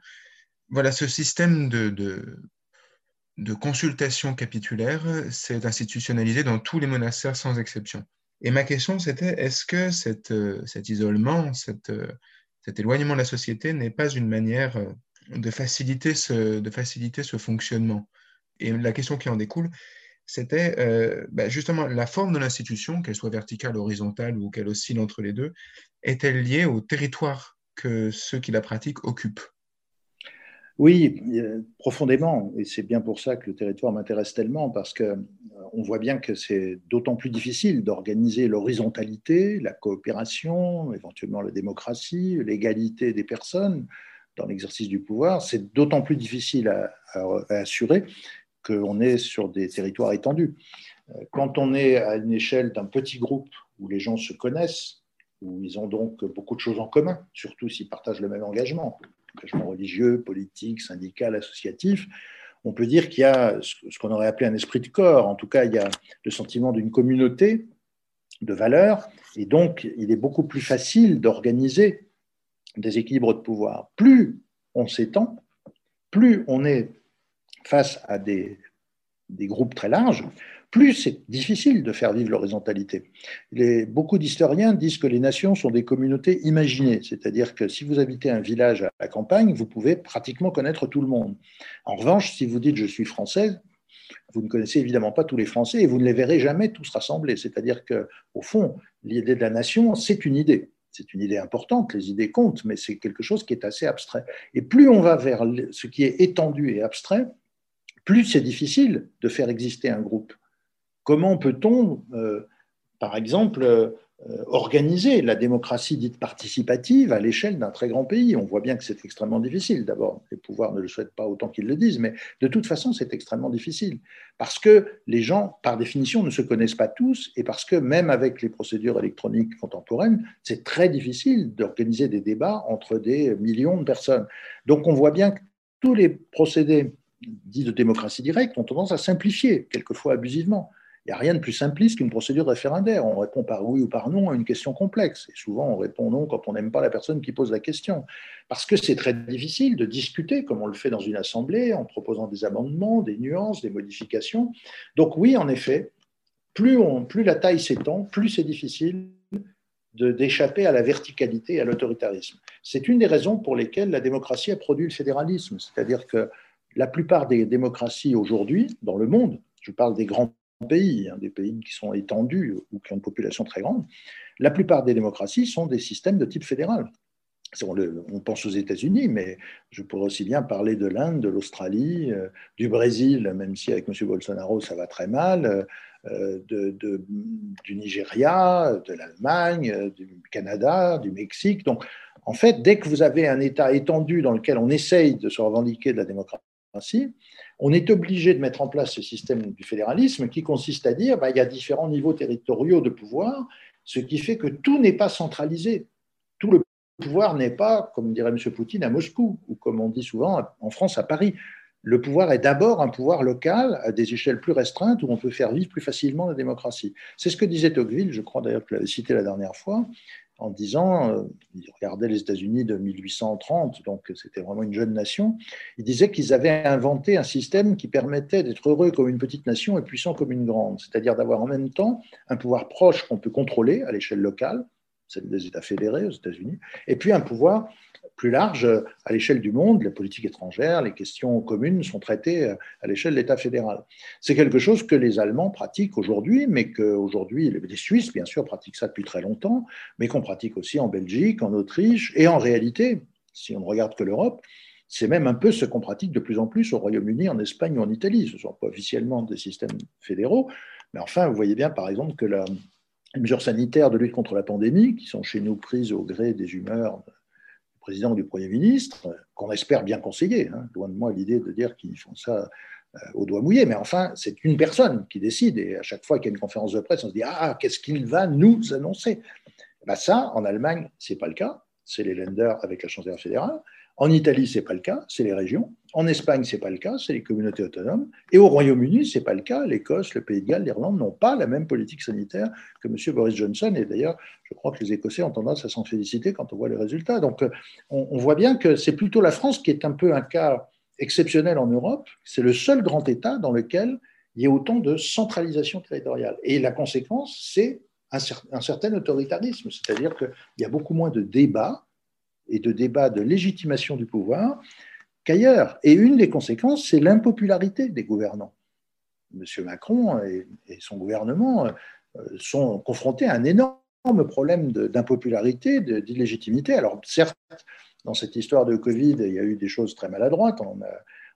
voilà, ce système de, consultation capitulaire s'est institutionnalisé dans tous les monastères sans exception. Et ma question, c'était est-ce que euh, cet isolement, cette, cet éloignement de la société n'est pas une manière euh, de faciliter ce, fonctionnement Et la question qui en découle, c'était euh, bah, justement la forme de l'institution, qu'elle soit verticale, horizontale ou qu'elle oscille entre les deux, est-elle liée au territoire que ceux qui la pratiquent occupent? Oui, euh, profondément. Et c'est bien pour ça que le territoire m'intéresse tellement, parce que on voit bien que c'est d'autant plus difficile d'organiser l'horizontalité, la coopération, éventuellement la démocratie, l'égalité des personnes dans l'exercice du pouvoir. C'est d'autant plus difficile à, à, à assurer qu'on est sur des territoires étendus. Euh, Quand on est à une échelle d'un petit groupe où les gens se connaissent, où ils ont donc beaucoup de choses en commun, surtout s'ils partagent le même engagement, engagement religieux, politique, syndical, associatif, on peut dire qu'il y a ce qu'on aurait appelé un esprit de corps. En tout cas, il y a le sentiment d'une communauté de valeurs, et donc il est beaucoup plus facile d'organiser des équilibres de pouvoir. Plus on s'étend, plus on est face à des, des, groupes très larges, plus c'est difficile de faire vivre l'horizontalité. Beaucoup d'historiens disent que les nations sont des communautés imaginées, c'est-à-dire que si vous habitez un village à la campagne, vous pouvez pratiquement connaître tout le monde. En revanche, si vous dites je suis française, vous ne connaissez évidemment pas tous les Français et vous ne les verrez jamais tous rassemblés. C'est-à-dire qu'au fond, l'idée de la nation, c'est une idée. C'est une idée importante, les idées comptent, mais c'est quelque chose qui est assez abstrait. Et plus on va vers ce qui est étendu et abstrait, plus c'est difficile de faire exister un groupe. Comment peut-on, euh, par exemple, euh, organiser la démocratie dite participative à l'échelle d'un très grand pays? On voit bien que c'est extrêmement difficile. D'abord, les pouvoirs ne le souhaitent pas autant qu'ils le disent, mais de toute façon, c'est extrêmement difficile. Parce que les gens, par définition, ne se connaissent pas tous, et parce que même avec les procédures électroniques contemporaines, c'est très difficile d'organiser des débats entre des millions de personnes. Donc on voit bien que tous les procédés dits de démocratie directe ont tendance à simplifier, quelquefois abusivement. Il n'y a rien de plus simpliste qu'une procédure référendaire. On répond par oui ou par non à une question complexe. Et souvent, on répond non quand on n'aime pas la personne qui pose la question. Parce que c'est très difficile de discuter, comme on le fait dans une assemblée, en proposant des amendements, des nuances, des modifications. Donc oui, en effet, plus, plus la taille s'étend, plus c'est difficile d'échapper à la verticalité et à l'autoritarisme. C'est une des raisons pour lesquelles la démocratie a produit le fédéralisme. C'est-à-dire que la plupart des démocraties aujourd'hui, dans le monde, je parle des grands pays, hein, des pays qui sont étendus ou qui ont une population très grande, la plupart des démocraties sont des systèmes de type fédéral. On, pense aux États-Unis, mais je pourrais aussi bien parler de l'Inde, de l'Australie, euh, du Brésil, même si avec M. Bolsonaro ça va très mal, euh, du Nigeria, de l'Allemagne, du Canada, du Mexique. Donc, en fait, dès que vous avez un État étendu dans lequel on essaye de se revendiquer de la démocratie, on est obligé de mettre en place ce système du fédéralisme qui consiste à dire bah, il y a différents niveaux territoriaux de pouvoir, ce qui fait que tout n'est pas centralisé. Tout le pouvoir n'est pas, comme dirait M. Poutine, à Moscou, ou comme on dit souvent en France, à Paris. Le pouvoir est d'abord un pouvoir local à des échelles plus restreintes où on peut faire vivre plus facilement la démocratie. C'est ce que disait Tocqueville, je crois d'ailleurs que je l'avais cité la dernière fois, en disant, euh, il regardait les États-Unis de 1830, donc c'était vraiment une jeune nation, il disait qu'ils avaient inventé un système qui permettait d'être heureux comme une petite nation et puissant comme une grande, c'est-à-dire d'avoir en même temps un pouvoir proche qu'on peut contrôler à l'échelle locale, celle des États fédérés aux États-Unis, et puis un pouvoir plus large, à l'échelle du monde, la politique étrangère, les questions communes sont traitées à l'échelle de l'État fédéral. C'est quelque chose que les Allemands pratiquent aujourd'hui, mais qu'aujourd'hui, les Suisses, bien sûr, pratiquent ça depuis très longtemps, mais qu'on pratique aussi en Belgique, en Autriche, et en réalité, si on ne regarde que l'Europe, c'est même un peu ce qu'on pratique de plus en plus au Royaume-Uni, en Espagne ou en Italie. Ce ne sont pas officiellement des systèmes fédéraux, mais enfin, vous voyez bien, par exemple, que les mesures sanitaires de lutte contre la pandémie, qui sont chez nous prises au gré des humeurs président du Premier ministre, qu'on espère bien conseiller. Hein. Loin de moi l'idée de dire qu'ils font ça euh, au doigt mouillé, mais enfin, c'est une personne qui décide. Et à chaque fois qu'il y a une conférence de presse, on se dit Ah, qu'est-ce qu'il va nous annoncer? Ben Ça, en Allemagne, ce n'est pas le cas. C'est les Länder avec la chancelière fédérale. En Italie, ce n'est pas le cas, c'est les régions. En Espagne, ce n'est pas le cas, c'est les communautés autonomes. Et au Royaume-Uni, ce n'est pas le cas. L'Écosse, le Pays de Galles, l'Irlande n'ont pas la même politique sanitaire que M. Boris Johnson. Et d'ailleurs, je crois que les Écossais ont tendance à s'en féliciter quand on voit les résultats. Donc, on, on voit bien que c'est plutôt la France qui est un peu un cas exceptionnel en Europe. C'est le seul grand État dans lequel il y a autant de centralisation territoriale. Et la conséquence, c'est un, un certain autoritarisme, c'est-à-dire qu'il y a beaucoup moins de débats et de débats de légitimation du pouvoir qu'ailleurs. Et une des conséquences, c'est l'impopularité des gouvernants. M. Macron et, son gouvernement euh, sont confrontés à un énorme problème d'impopularité, d'illégitimité. Alors certes, dans cette histoire de Covid, il y a eu des choses très maladroites. On a,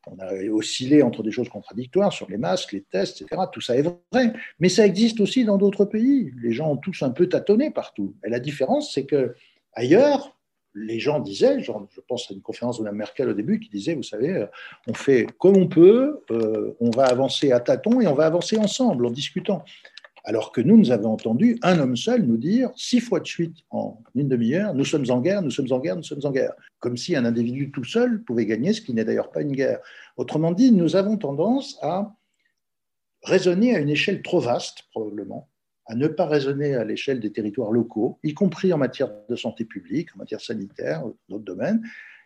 on a oscillé entre des choses contradictoires sur les masques, les tests, etc. Tout ça est vrai. Mais ça existe aussi dans d'autres pays. Les gens ont tous un peu tâtonné partout. Et la différence, c'est que ailleurs, les gens disaient, je pense à une conférence de la Merkel au début, qui disait, vous savez, euh, on fait comme on peut, euh, on va avancer à tâtons et on va avancer ensemble en discutant. Alors que nous, nous avons entendu un homme seul nous dire six fois de suite en une demi-heure, nous sommes en guerre, nous sommes en guerre, nous sommes en guerre. Comme si un individu tout seul pouvait gagner, ce qui n'est d'ailleurs pas une guerre. Autrement dit, nous avons tendance à raisonner à une échelle trop vaste, probablement, à ne pas raisonner à l'échelle des territoires locaux, y compris en matière de santé publique, en matière sanitaire, d'autres domaines,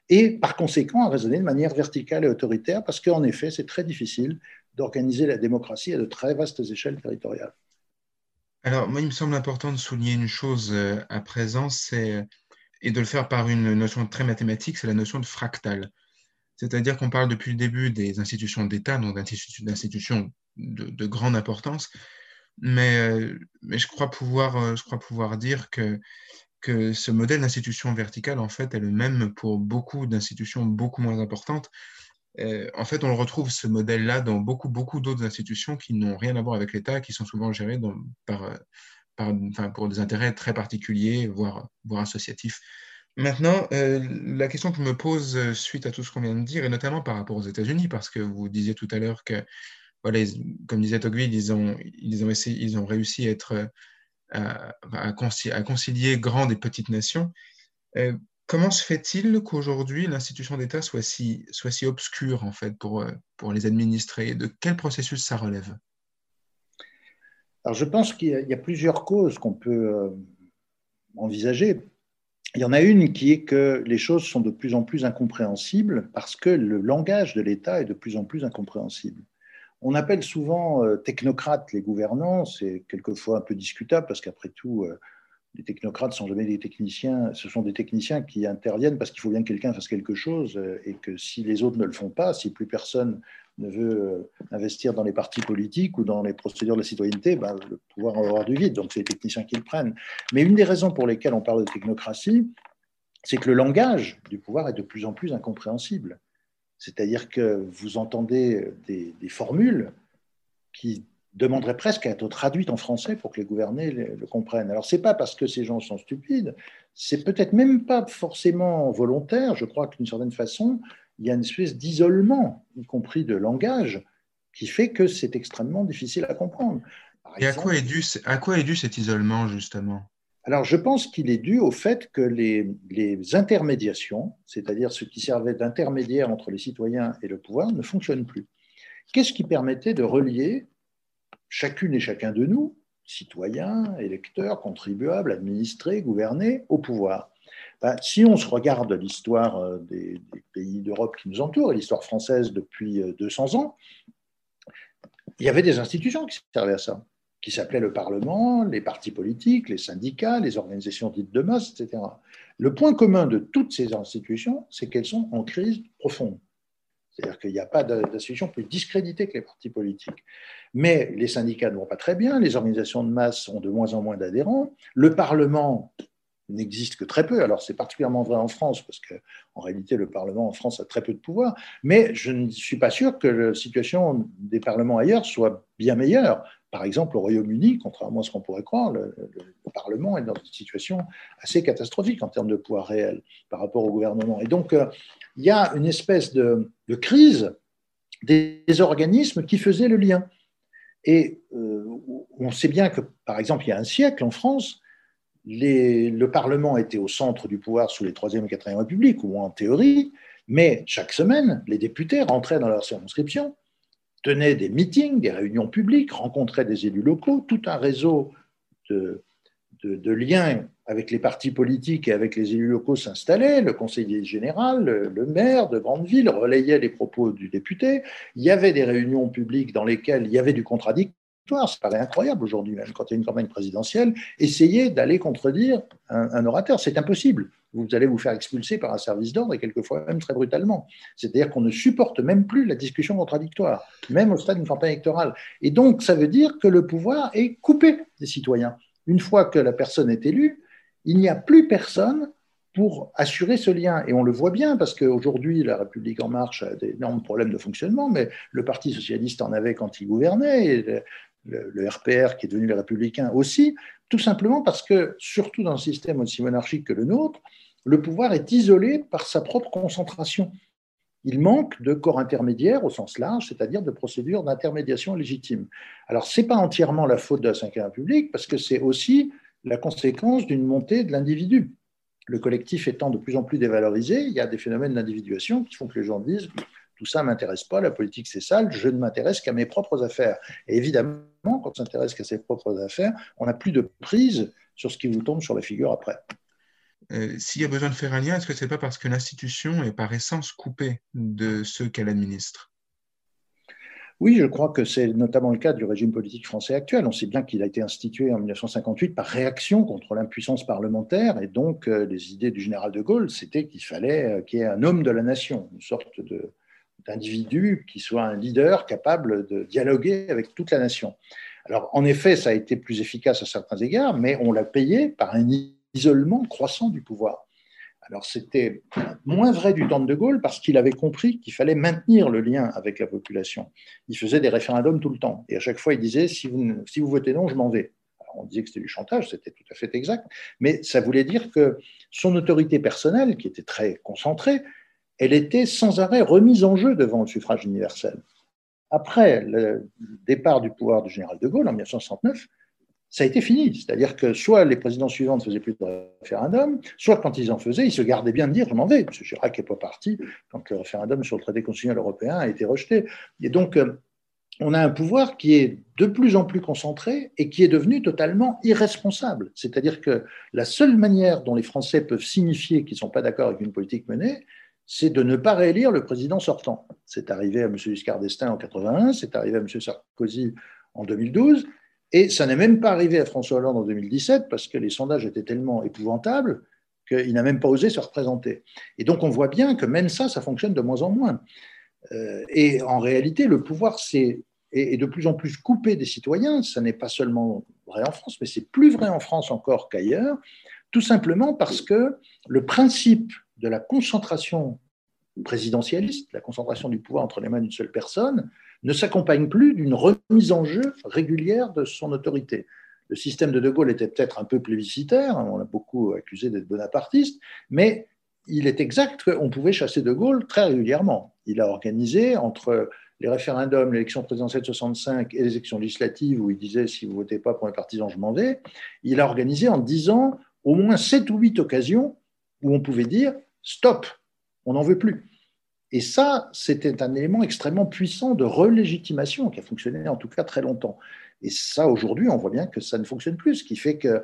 et par conséquent à raisonner de manière verticale et autoritaire, parce qu'en effet, c'est très difficile d'organiser la démocratie à de très vastes échelles territoriales. Alors, moi, il me semble important de souligner une chose euh, à présent, c'est, et de le faire par une notion très mathématique, c'est la notion de fractal. C'est-à-dire qu'on parle depuis le début des institutions d'État, donc d'institutions de, de grande importance, mais, euh, mais je, crois pouvoir, euh, dire que, ce modèle d'institution verticale, en fait, est le même pour beaucoup d'institutions beaucoup moins importantes. Euh, en fait, on retrouve ce modèle-là dans beaucoup, beaucoup d'autres institutions qui n'ont rien à voir avec l'État, qui sont souvent gérées par, pour des intérêts très particuliers, voire associatifs. Maintenant, la question que je me pose suite à tout ce qu'on vient de dire, et notamment par rapport aux États-Unis, parce que vous disiez tout à l'heure que voilà, comme disait Tocqueville, ils ont, réussi à, à, concilier, grandes et petites nations. Euh, comment se fait-il qu'aujourd'hui l'institution d'État soit si, obscure en fait pour, pour les administrer? De quel processus ça relève? Alors je pense qu'il y, a plusieurs causes qu'on peut euh, envisager. Il y en a une qui est que les choses sont de plus en plus incompréhensibles parce que le langage de l'État est de plus en plus incompréhensible. On appelle souvent euh, technocrates les gouvernants, c'est quelquefois un peu discutable parce qu'après tout, euh, les technocrates sont jamais des techniciens, ce sont des techniciens qui interviennent parce qu'il faut bien que quelqu'un fasse quelque chose euh, et que si les autres ne le font pas, si plus personne ne veut investir dans les partis politiques ou dans les procédures de la citoyenneté, ben, le pouvoir en avoir du vide, donc c'est les techniciens qui le prennent. Mais une des raisons pour lesquelles on parle de technocratie, c'est que le langage du pouvoir est de plus en plus incompréhensible. C'est-à-dire que vous entendez des, formules qui demanderaient presque à être traduites en français pour que les gouvernés le, comprennent. Alors, ce n'est pas parce que ces gens sont stupides, c'est peut-être même pas forcément volontaire. Je crois que d'une certaine façon, il y a une espèce d'isolement, y compris de langage, qui fait que c'est extrêmement difficile à comprendre. Et à, quoi est dû, à quoi est dû cet isolement, justement? Alors, je pense qu'il est dû au fait que les, intermédiations, c'est-à-dire ce qui servait d'intermédiaire entre les citoyens et le pouvoir, ne fonctionnent plus. Qu'est-ce qui permettait de relier chacune et chacun de nous, citoyens, électeurs, contribuables, administrés, gouvernés, au pouvoir? Ben, Si on se regarde l'histoire euh, des, des pays d'Europe qui nous entourent, et l'histoire française depuis 200 euh, ans, il y avait des institutions qui servaient à ça qui s'appelait le Parlement, les partis politiques, les syndicats, les organisations dites de masse, etc. Le point commun de toutes ces institutions, c'est qu'elles sont en crise profonde. C'est-à-dire qu'il n'y a pas d'institution plus discréditée que les partis politiques. Mais les syndicats ne vont pas très bien, les organisations de masse ont de moins en moins d'adhérents, le Parlement n'existe que très peu. Alors c'est particulièrement vrai en France, parce qu'en réalité, le Parlement en France a très peu de pouvoir, mais je ne suis pas sûr que la situation des parlements ailleurs soit bien meilleure. Par exemple, au Royaume-Uni, contrairement à ce qu'on pourrait croire, le, Parlement est dans une situation assez catastrophique en termes de pouvoir réel par rapport au gouvernement. Et donc, euh, il y a une espèce de, crise des, organismes qui faisaient le lien. Et euh, on sait bien que, par exemple, il y a un siècle en France, le Parlement était au centre du pouvoir sous les 3e et 4e Républiques, ou en théorie, mais chaque semaine, les députés rentraient dans leur circonscription, tenaient des meetings, des réunions publiques, rencontraient des élus locaux, tout un réseau de, de, liens avec les partis politiques et avec les élus locaux s'installait, le conseiller général, le, maire de grande ville relayait les propos du député, il y avait des réunions publiques dans lesquelles il y avait du contradictoire, ça paraît incroyable aujourd'hui, même quand il y a une campagne présidentielle, essayer d'aller contredire un, orateur. C'est impossible. Vous allez vous faire expulser par un service d'ordre et quelquefois même très brutalement. C'est-à-dire qu'on ne supporte même plus la discussion contradictoire, même au stade d'une campagne électorale. Et donc, ça veut dire que le pouvoir est coupé des citoyens. Une fois que la personne est élue, il n'y a plus personne pour assurer ce lien. Et on le voit bien, parce qu'aujourd'hui, la République en marche a d'énormes problèmes de fonctionnement, mais le Parti socialiste en avait quand il gouvernait, le, RPR qui est devenu les Républicains aussi, tout simplement parce que, surtout dans un système aussi monarchique que le nôtre, le pouvoir est isolé par sa propre concentration. Il manque de corps intermédiaires au sens large, c'est-à-dire de procédures d'intermédiation légitime. Alors, ce n'est pas entièrement la faute de la Ve République, parce que c'est aussi la conséquence d'une montée de l'individu. Le collectif étant de plus en plus dévalorisé, il y a des phénomènes d'individuation qui font que les gens disent tout ça ne m'intéresse pas, la politique c'est sale, je ne m'intéresse qu'à mes propres affaires. Et évidemment, quand on s'intéresse qu'à ses propres affaires, on n'a plus de prise sur ce qui vous tombe sur la figure après. Euh, s'il y a besoin de faire un lien, est-ce que ce n'est pas parce que l'institution est par essence coupée de ceux qu'elle administre? Oui, je crois que c'est notamment le cas du régime politique français actuel. On sait bien qu'il a été institué en 1958 par réaction contre l'impuissance parlementaire, et donc euh, les idées du général de Gaulle, c'était qu'il fallait euh, qu'il y ait un homme de la nation, une sorte de, d'individu qui soit un leader capable de dialoguer avec toute la nation. Alors, en effet, ça a été plus efficace à certains égards, mais on l'a payé par un isolement croissant du pouvoir. Alors, c'était moins vrai du temps de De Gaulle parce qu'il avait compris qu'il fallait maintenir le lien avec la population. Il faisait des référendums tout le temps. Et à chaque fois, il disait si vous, si vous votez non, je m'en vais. on disait que c'était du chantage, c'était tout à fait exact. Mais ça voulait dire que son autorité personnelle, qui était très concentrée, elle était sans arrêt remise en jeu devant le suffrage universel. Après le départ du pouvoir du général de Gaulle en 1969, ça a été fini. C'est-à-dire que soit les présidents suivants ne faisaient plus de référendum, soit quand ils en faisaient, ils se gardaient bien de dire je m'en vais. M. Chirac n'est pas parti quand le référendum sur le traité constitutionnel européen a été rejeté. Et donc, euh, on a un pouvoir qui est de plus en plus concentré et qui est devenu totalement irresponsable. C'est-à-dire que la seule manière dont les Français peuvent signifier qu'ils ne sont pas d'accord avec une politique menée, c'est de ne pas réélire le président sortant. C'est arrivé à M. Giscard d'Estaing en 81, c'est arrivé à M. Sarkozy en 2012, et ça n'est même pas arrivé à François Hollande en 2017 parce que les sondages étaient tellement épouvantables qu'il n'a même pas osé se représenter. Et donc on voit bien que même ça, ça fonctionne de moins en moins. Euh, et en réalité, le pouvoir est, est de plus en plus coupé des citoyens. Ça n'est pas seulement vrai en France, mais c'est plus vrai en France encore qu'ailleurs, tout simplement parce que le principe de la concentration présidentialiste, la concentration du pouvoir entre les mains d'une seule personne, ne s'accompagne plus d'une remise en jeu régulière de son autorité. Le système de De Gaulle était peut-être un peu plébiscitaire, on l'a beaucoup accusé d'être bonapartiste, mais il est exact qu'on pouvait chasser De Gaulle très régulièrement. Il a organisé entre les référendums, l'élection présidentielle de 65 et les élections législatives où il disait si vous ne votez pas pour un partisan, je m'en vais, il a organisé en 10 ans au moins 7 ou 8 occasions où on pouvait dire stop, on n'en veut plus. Et ça, c'était un élément extrêmement puissant de relégitimation qui a fonctionné en tout cas très longtemps. Et ça, aujourd'hui, on voit bien que ça ne fonctionne plus, ce qui fait que,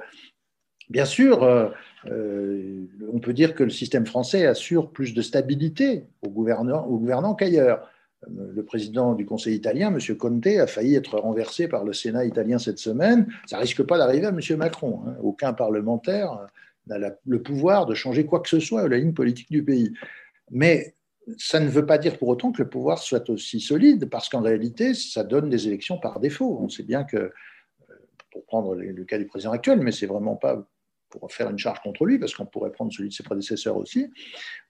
bien sûr, euh, euh, on peut dire que le système français assure plus de stabilité aux gouvernants qu'ailleurs. Le président du Conseil italien, M. Conte, a failli être renversé par le Sénat italien cette semaine. Ça risque pas d'arriver à M. Macron. Hein. Aucun parlementaire n'a le pouvoir de changer quoi que ce soit à la ligne politique du pays. Mais ça ne veut pas dire pour autant que le pouvoir soit aussi solide, parce qu'en réalité, ça donne des élections par défaut. On sait bien que, euh, pour prendre le cas du président actuel, mais c'est vraiment pas pour faire une charge contre lui, parce qu'on pourrait prendre celui de ses prédécesseurs aussi.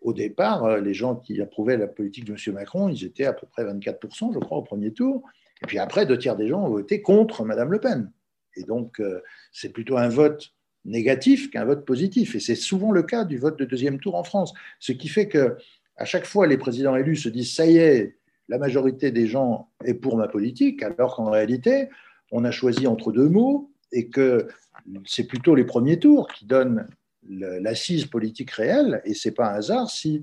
Au départ, euh, les gens qui approuvaient la politique de M. Macron, ils étaient à peu près 24%, je crois, au premier tour. Et puis après, deux tiers des gens ont voté contre Mme Le Pen. Et donc, euh, c'est plutôt un vote négatif qu'un vote positif. Et c'est souvent le cas du vote de deuxième tour en France. Ce qui fait que à chaque fois, les présidents élus se disent ça y est, la majorité des gens est pour ma politique, alors qu'en réalité, on a choisi entre deux mots et que c'est plutôt les premiers tours qui donnent l'assise politique réelle. Et ce n'est pas un hasard si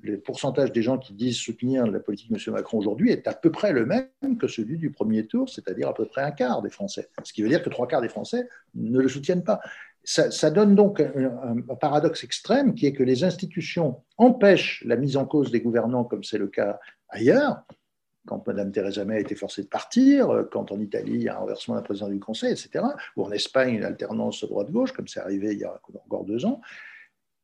le pourcentage des gens qui disent soutenir la politique de M. Macron aujourd'hui est à peu près le même que celui du premier tour, c'est-à-dire à peu près un quart des Français. Ce qui veut dire que trois quarts des Français ne le soutiennent pas. Ça, donne donc un, paradoxe extrême qui est que les institutions empêchent la mise en cause des gouvernants, comme c'est le cas ailleurs, quand Mme Theresa May a été forcée de partir, quand en Italie il y a un renversement d'un président du Conseil, etc., ou en Espagne une alternance droite-gauche, comme c'est arrivé il y a encore deux ans.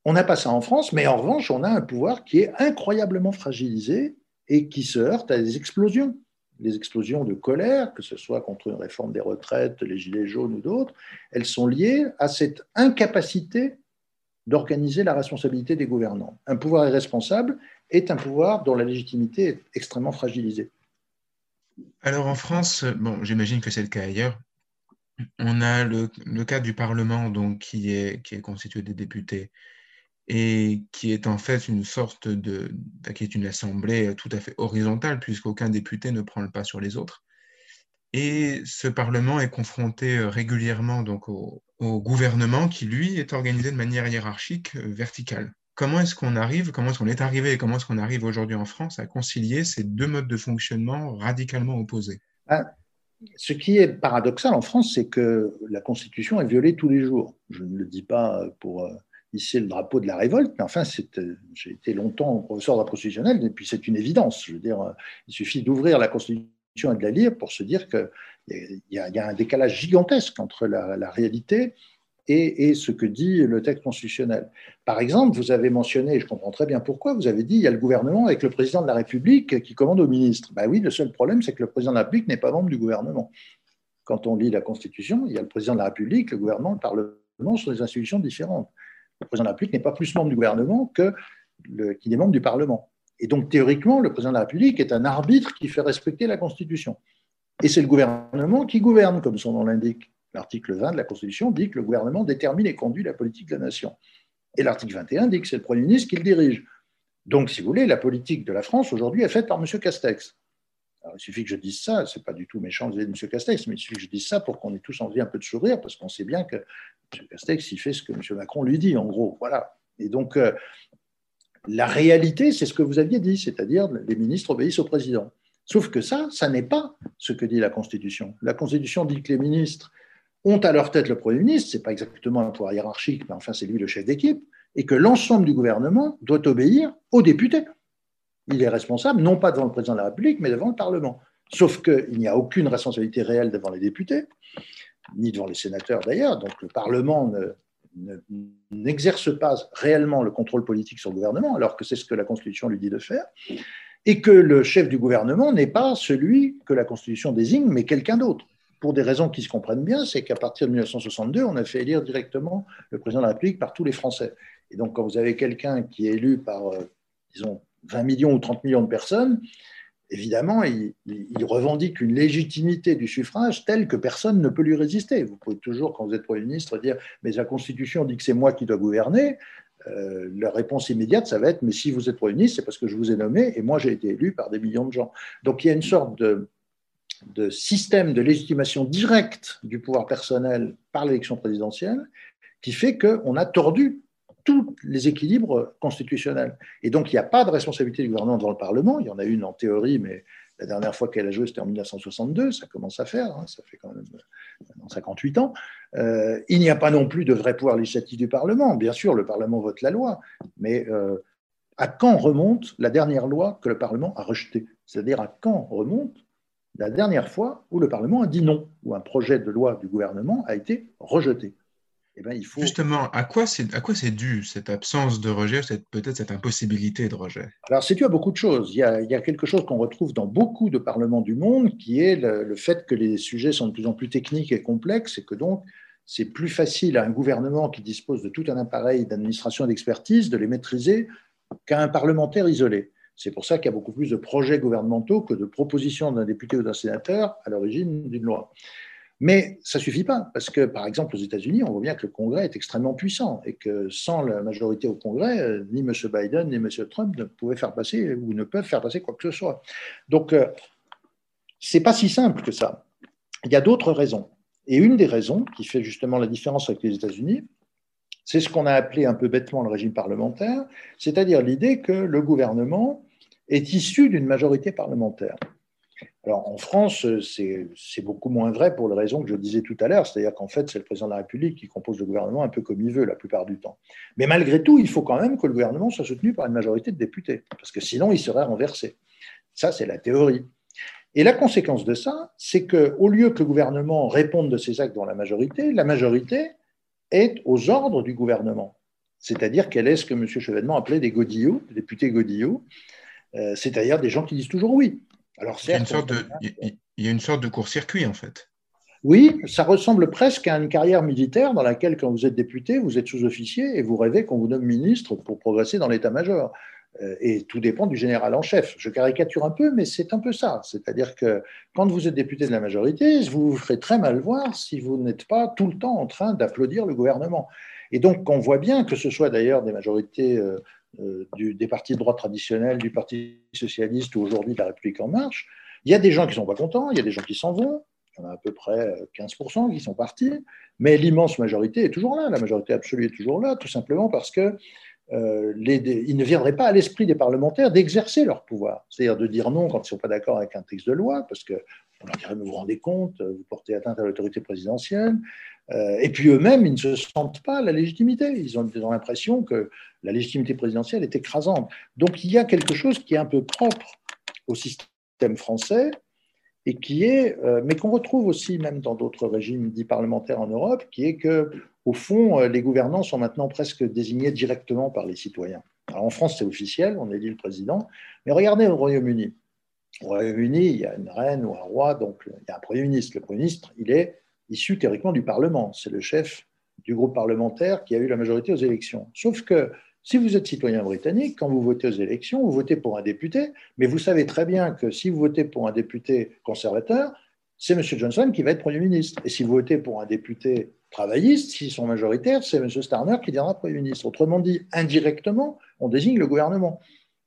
On n'a pas ça en France, mais en revanche, on a un pouvoir qui est incroyablement fragilisé et qui se heurte à des explosions. Les explosions de colère, que ce soit contre une réforme des retraites, les gilets jaunes ou d'autres, elles sont liées à cette incapacité d'organiser la responsabilité des gouvernants. Un pouvoir irresponsable est un pouvoir dont la légitimité est extrêmement fragilisée. Alors en France, bon, j'imagine que c'est le cas ailleurs. On a le, cas du Parlement donc, qui, est, constitué des députés et qui est en fait une sorte de, qui est une assemblée tout à fait horizontale puisqu'aucun député ne prend le pas sur les autres. Et ce Parlement est confronté euh, régulièrement donc au, gouvernement qui, lui, est organisé de manière hiérarchique euh, verticale. Comment est-ce qu'on arrive, comment est-ce qu'on est arrivé et comment est-ce qu'on arrive aujourd'hui en France à concilier ces deux modes de fonctionnement radicalement opposés? Ah, Ce qui est paradoxal en France, c'est que la Constitution est violée tous les jours. Je ne le dis pas pour euh, ici le drapeau de la révolte, mais enfin, euh, j'ai été longtemps professeur droit constitutionnel, et puis c'est une évidence. Je veux dire, euh, il suffit d'ouvrir la Constitution et de la lire pour se dire qu'il y, a un décalage gigantesque entre la, réalité et, ce que dit le texte constitutionnel. Par exemple, vous avez mentionné, et je comprends très bien pourquoi, vous avez dit il y a le gouvernement avec le président de la République qui commande au ministre. Ben oui, le seul problème, c'est que le président de la République n'est pas membre du gouvernement. Quand on lit la Constitution, il y a le président de la République, le gouvernement, le Parlement sont des institutions différentes le président de la République n'est pas plus membre du gouvernement qu'il est membre du Parlement. Et donc, théoriquement, le président de la République est un arbitre qui fait respecter la Constitution. Et c'est le gouvernement qui gouverne, comme son nom l'indique. L'article 20 de la Constitution dit que le gouvernement détermine et conduit la politique de la nation. Et l'article 21 dit que c'est le Premier ministre qui le dirige. Donc, si vous voulez, la politique de la France aujourd'hui est faite par M. Castex il suffit que je dise ça, c'est pas du tout méchant de M. Castex, mais il suffit que je dise ça pour qu'on ait tous envie un peu de sourire, parce qu'on sait bien que M. Castex, il fait ce que M. Macron lui dit, en gros. Voilà. Et donc, euh, la réalité, c'est ce que vous aviez dit, c'est-à-dire les ministres obéissent au président. Sauf que ça, ça n'est pas ce que dit la Constitution. La Constitution dit que les ministres ont à leur tête le Premier ministre, ce n'est pas exactement un pouvoir hiérarchique, mais enfin c'est lui le chef d'équipe, et que l'ensemble du gouvernement doit obéir aux députés il est responsable, non pas devant le président de la République, mais devant le Parlement. Sauf qu'il n'y a aucune responsabilité réelle devant les députés, ni devant les sénateurs d'ailleurs. Donc le Parlement n'exerce pas réellement le contrôle politique sur le gouvernement, alors que c'est ce que la Constitution lui dit de faire, et que le chef du gouvernement n'est pas celui que la Constitution désigne, mais quelqu'un d'autre. Pour des raisons qui se comprennent bien, c'est qu'à partir de 1962, on a fait élire directement le président de la République par tous les Français. Et donc, quand vous avez quelqu'un qui est élu par, euh, disons, 20 millions ou 30 millions de personnes, évidemment, il, revendique une légitimité du suffrage telle que personne ne peut lui résister. Vous pouvez toujours, quand vous êtes Premier ministre, dire Mais la Constitution dit que c'est moi qui dois gouverner. Euh, la réponse immédiate, ça va être Mais si vous êtes Premier ministre, c'est parce que je vous ai nommé et moi j'ai été élu par des millions de gens. Donc il y a une sorte de, de système de légitimation directe du pouvoir personnel par l'élection présidentielle qui fait qu'on a tordu tous les équilibres constitutionnels. Et donc, il n'y a pas de responsabilité du gouvernement devant le Parlement. Il y en a une en théorie, mais la dernière fois qu'elle a joué, c'était en 1962. Ça commence à faire, hein. ça fait quand même 58 ans. Euh, il n'y a pas non plus de vrai pouvoir législatif du Parlement. Bien sûr, le Parlement vote la loi, mais euh, à quand remonte la dernière loi que le Parlement a rejetée? C'est-à-dire à quand remonte la dernière fois où le Parlement a dit non, où un projet de loi du gouvernement a été rejeté eh ben, il faut... Justement, à quoi c'est dû cette absence de rejet, peut-être cette impossibilité de rejet? Alors, c'est dû à beaucoup de choses. Il y a, il y a quelque chose qu'on retrouve dans beaucoup de parlements du monde, qui est le, le, fait que les sujets sont de plus en plus techniques et complexes, et que donc c'est plus facile à un gouvernement qui dispose de tout un appareil d'administration et d'expertise de les maîtriser qu'à un parlementaire isolé. C'est pour ça qu'il y a beaucoup plus de projets gouvernementaux que de propositions d'un député ou d'un sénateur à l'origine d'une loi. Mais ça ne suffit pas, parce que, par exemple, aux États-Unis, on voit bien que le Congrès est extrêmement puissant et que sans la majorité au Congrès, euh, ni M. Biden ni M. Trump ne pouvaient faire passer ou ne peuvent faire passer quoi que ce soit. Donc, euh, ce n'est pas si simple que ça. Il y a d'autres raisons. Et une des raisons qui fait justement la différence avec les États-Unis, c'est ce qu'on a appelé un peu bêtement le régime parlementaire, c'est-à-dire l'idée que le gouvernement est issu d'une majorité parlementaire. Alors en France, c'est beaucoup moins vrai pour les raisons que je disais tout à l'heure, c'est-à-dire qu'en fait, c'est le président de la République qui compose le gouvernement un peu comme il veut la plupart du temps. Mais malgré tout, il faut quand même que le gouvernement soit soutenu par une majorité de députés, parce que sinon, il serait renversé. Ça, c'est la théorie. Et la conséquence de ça, c'est qu'au lieu que le gouvernement réponde de ses actes dans la majorité, la majorité est aux ordres du gouvernement. C'est-à-dire qu'elle est ce que M. Chevènement appelait des godillots, des députés godillots, euh, c'est-à-dire des gens qui disent toujours oui. Alors, il, y a une sorte de, il y a une sorte de court-circuit, en fait. Oui, ça ressemble presque à une carrière militaire dans laquelle, quand vous êtes député, vous êtes sous-officier et vous rêvez qu'on vous nomme ministre pour progresser dans l'état-major. Euh, et tout dépend du général en chef. Je caricature un peu, mais c'est un peu ça. C'est-à-dire que quand vous êtes député de la majorité, vous vous ferez très mal voir si vous n'êtes pas tout le temps en train d'applaudir le gouvernement. Et donc, on voit bien que ce soit d'ailleurs des majorités euh, euh, des partis de droite traditionnels, du Parti socialiste ou aujourd'hui de la République en marche, il y a des gens qui ne sont pas contents, il y a des gens qui s'en vont, il y en a à peu près 15% qui sont partis, mais l'immense majorité est toujours là, la majorité absolue est toujours là, tout simplement parce que euh, il ne viendrait pas à l'esprit des parlementaires d'exercer leur pouvoir, c'est-à-dire de dire non quand ils ne sont pas d'accord avec un texte de loi, parce qu'on leur dirait, mais vous vous rendez compte, vous portez atteinte à l'autorité présidentielle. Euh, et puis eux-mêmes, ils ne se sentent pas la légitimité. Ils ont, ont l'impression que la légitimité présidentielle est écrasante. Donc il y a quelque chose qui est un peu propre au système français et qui est, euh, mais qu'on retrouve aussi même dans d'autres régimes dits parlementaires en Europe, qui est que au fond, euh, les gouvernants sont maintenant presque désignés directement par les citoyens. Alors en France, c'est officiel, on élit le président, mais regardez au Royaume-Uni. Au Royaume-Uni, il y a une reine ou un roi, donc il y a un Premier ministre. Le Premier ministre, il est issu théoriquement du Parlement. C'est le chef du groupe parlementaire qui a eu la majorité aux élections. Sauf que si vous êtes citoyen britannique, quand vous votez aux élections, vous votez pour un député, mais vous savez très bien que si vous votez pour un député conservateur, c'est M. Johnson qui va être Premier ministre. Et si vous votez pour un député travaillistes, s'ils sont majoritaires, c'est M. Starner qui deviendra Premier ministre. Autrement dit, indirectement, on désigne le gouvernement.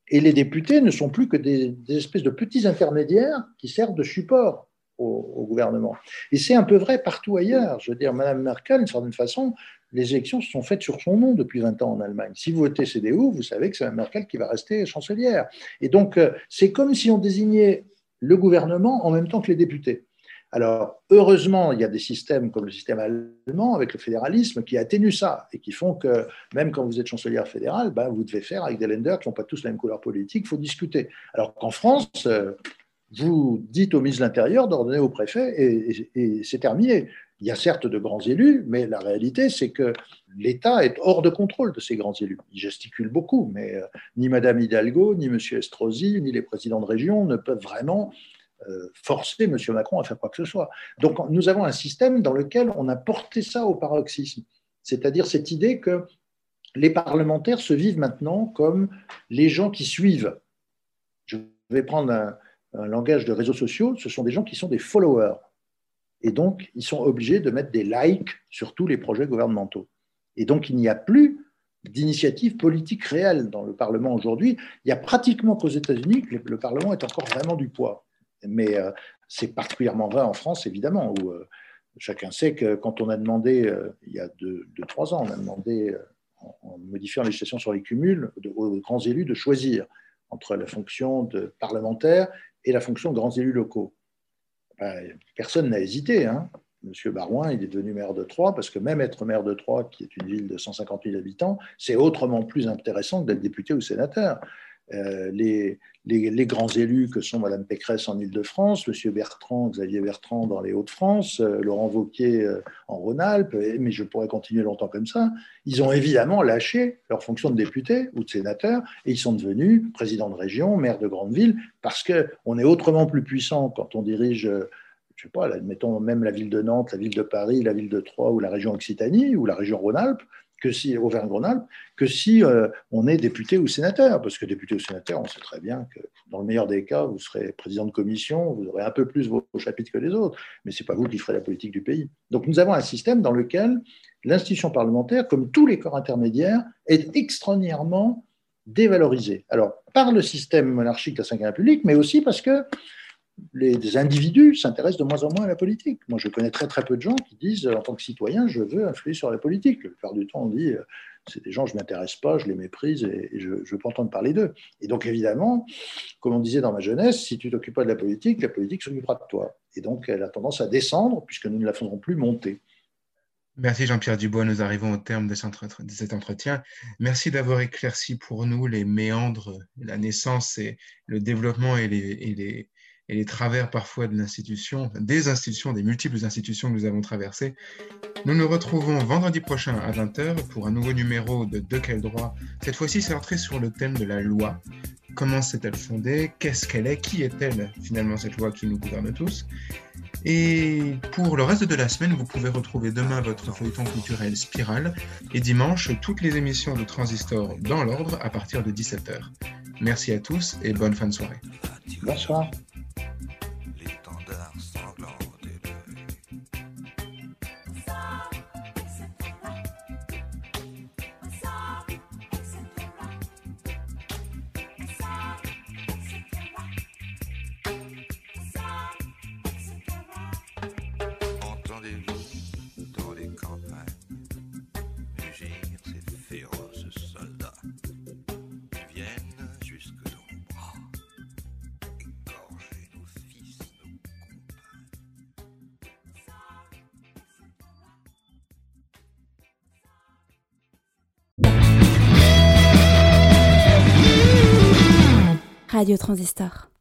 Et les députés ne sont plus que des, espèces de petits intermédiaires qui servent de support au, gouvernement. Et c'est un peu vrai partout ailleurs. Je veux dire, Mme Merkel, d'une certaine façon, les élections se sont faites sur son nom depuis 20 ans en Allemagne. Si vous votez CDU, vous savez que c'est Merkel qui va rester chancelière. Et donc, euh, c'est comme si on désignait le gouvernement en même temps que les députés. Alors, heureusement, il y a des systèmes comme le système allemand avec le fédéralisme qui atténuent ça et qui font que même quand vous êtes chancelière fédérale, ben, vous devez faire avec des lenders qui n'ont pas tous la même couleur politique, il faut discuter. Alors qu'en France, euh, vous dites au ministre de l'Intérieur d'ordonner au préfet et, c'est terminé. Il y a certes de grands élus, mais la réalité, c'est que l'État est hors de contrôle de ces grands élus. Ils gesticulent beaucoup, mais euh, ni Madame Hidalgo, ni Monsieur Estrosi, ni les présidents de région ne peuvent vraiment euh, forcer M. Macron à faire quoi que ce soit. Donc nous avons un système dans lequel on a porté ça au paroxysme, c'est-à-dire cette idée que les parlementaires se vivent maintenant comme les gens qui suivent. Je vais prendre un, langage de réseaux sociaux, ce sont des gens qui sont des followers. Et donc, ils sont obligés de mettre des likes sur tous les projets gouvernementaux. Et donc, il n'y a plus d'initiative politique réelle dans le Parlement aujourd'hui. Il n'y a pratiquement qu'aux États-Unis que le Parlement est encore vraiment du poids. Mais euh, c'est particulièrement vrai en France, évidemment, où euh, chacun sait que quand on a demandé, euh, il y a deux, trois ans, on a demandé, en, modifiant la législation sur les cumuls, aux grands élus de choisir entre la fonction de parlementaire et la fonction de grands élus locaux. Ben, personne n'a hésité. Hein. Monsieur Barouin, il est devenu maire de Troyes, parce que même être maire de Troyes, qui est une ville de 150 000 habitants, c'est autrement plus intéressant que d'être député ou sénateur. Euh, les, grands élus que sont Mme Pécresse en Ile-de-France, M. Bertrand, Xavier Bertrand dans les Hauts-de-France, euh, Laurent Wauquiez euh, en Rhône-Alpes, mais je pourrais continuer longtemps comme ça, ils ont évidemment lâché leur fonction de député ou de sénateur et ils sont devenus présidents de région, maires de grandes villes, parce qu'on est autrement plus puissant quand on dirige je sais pas, admettons même la ville de Nantes, la ville de Paris, la ville de Troyes ou la région Occitanie ou la région Rhône-Alpes, que si que si euh, on est député ou sénateur, parce que député ou sénateur, on sait très bien que dans le meilleur des cas, vous serez président de commission, vous aurez un peu plus vos, chapitres que les autres, mais c'est pas vous qui ferez la politique du pays. Donc nous avons un système dans lequel l'institution parlementaire, comme tous les corps intermédiaires, est extraordinairement dévalorisée. Alors par le système monarchique de la Ve République, mais aussi parce que les individus s'intéressent de moins en moins à la politique. Moi, je connais très très peu de gens qui disent, en tant que citoyen, je veux influer sur la politique. Le plupart du temps, on dit, euh, c'est des gens, je ne m'intéresse pas, je les méprise et, je ne veux pas entendre parler d'eux. Et donc, évidemment, comme on disait dans ma jeunesse, si tu t'occupes pas de la politique, la politique s'occupera de toi. Et donc, elle a tendance à descendre puisque nous ne la ferons plus monter. Merci Jean-Pierre Dubois, nous arrivons au terme de cet entretien. Merci d'avoir éclairci pour nous les méandres, la naissance et le développement et les travers parfois de l'institution, des institutions, des multiples institutions que nous avons traversées. Nous nous retrouvons vendredi prochain à 20h pour un nouveau numéro de De quel droit? Cette fois-ci, c'est centré sur le thème de la loi. Comment s'est-elle fondée? Qu'est-ce qu'elle est? Qui est-elle finalement cette loi qui nous gouverne tous? Et pour le reste de la semaine, vous pouvez retrouver demain votre feuilleton culturel Spirale et dimanche toutes les émissions de Transistor dans l'ordre à partir de 17h. Merci à tous et bonne fin de soirée. Bonsoir. Thank you. Radio Transistor.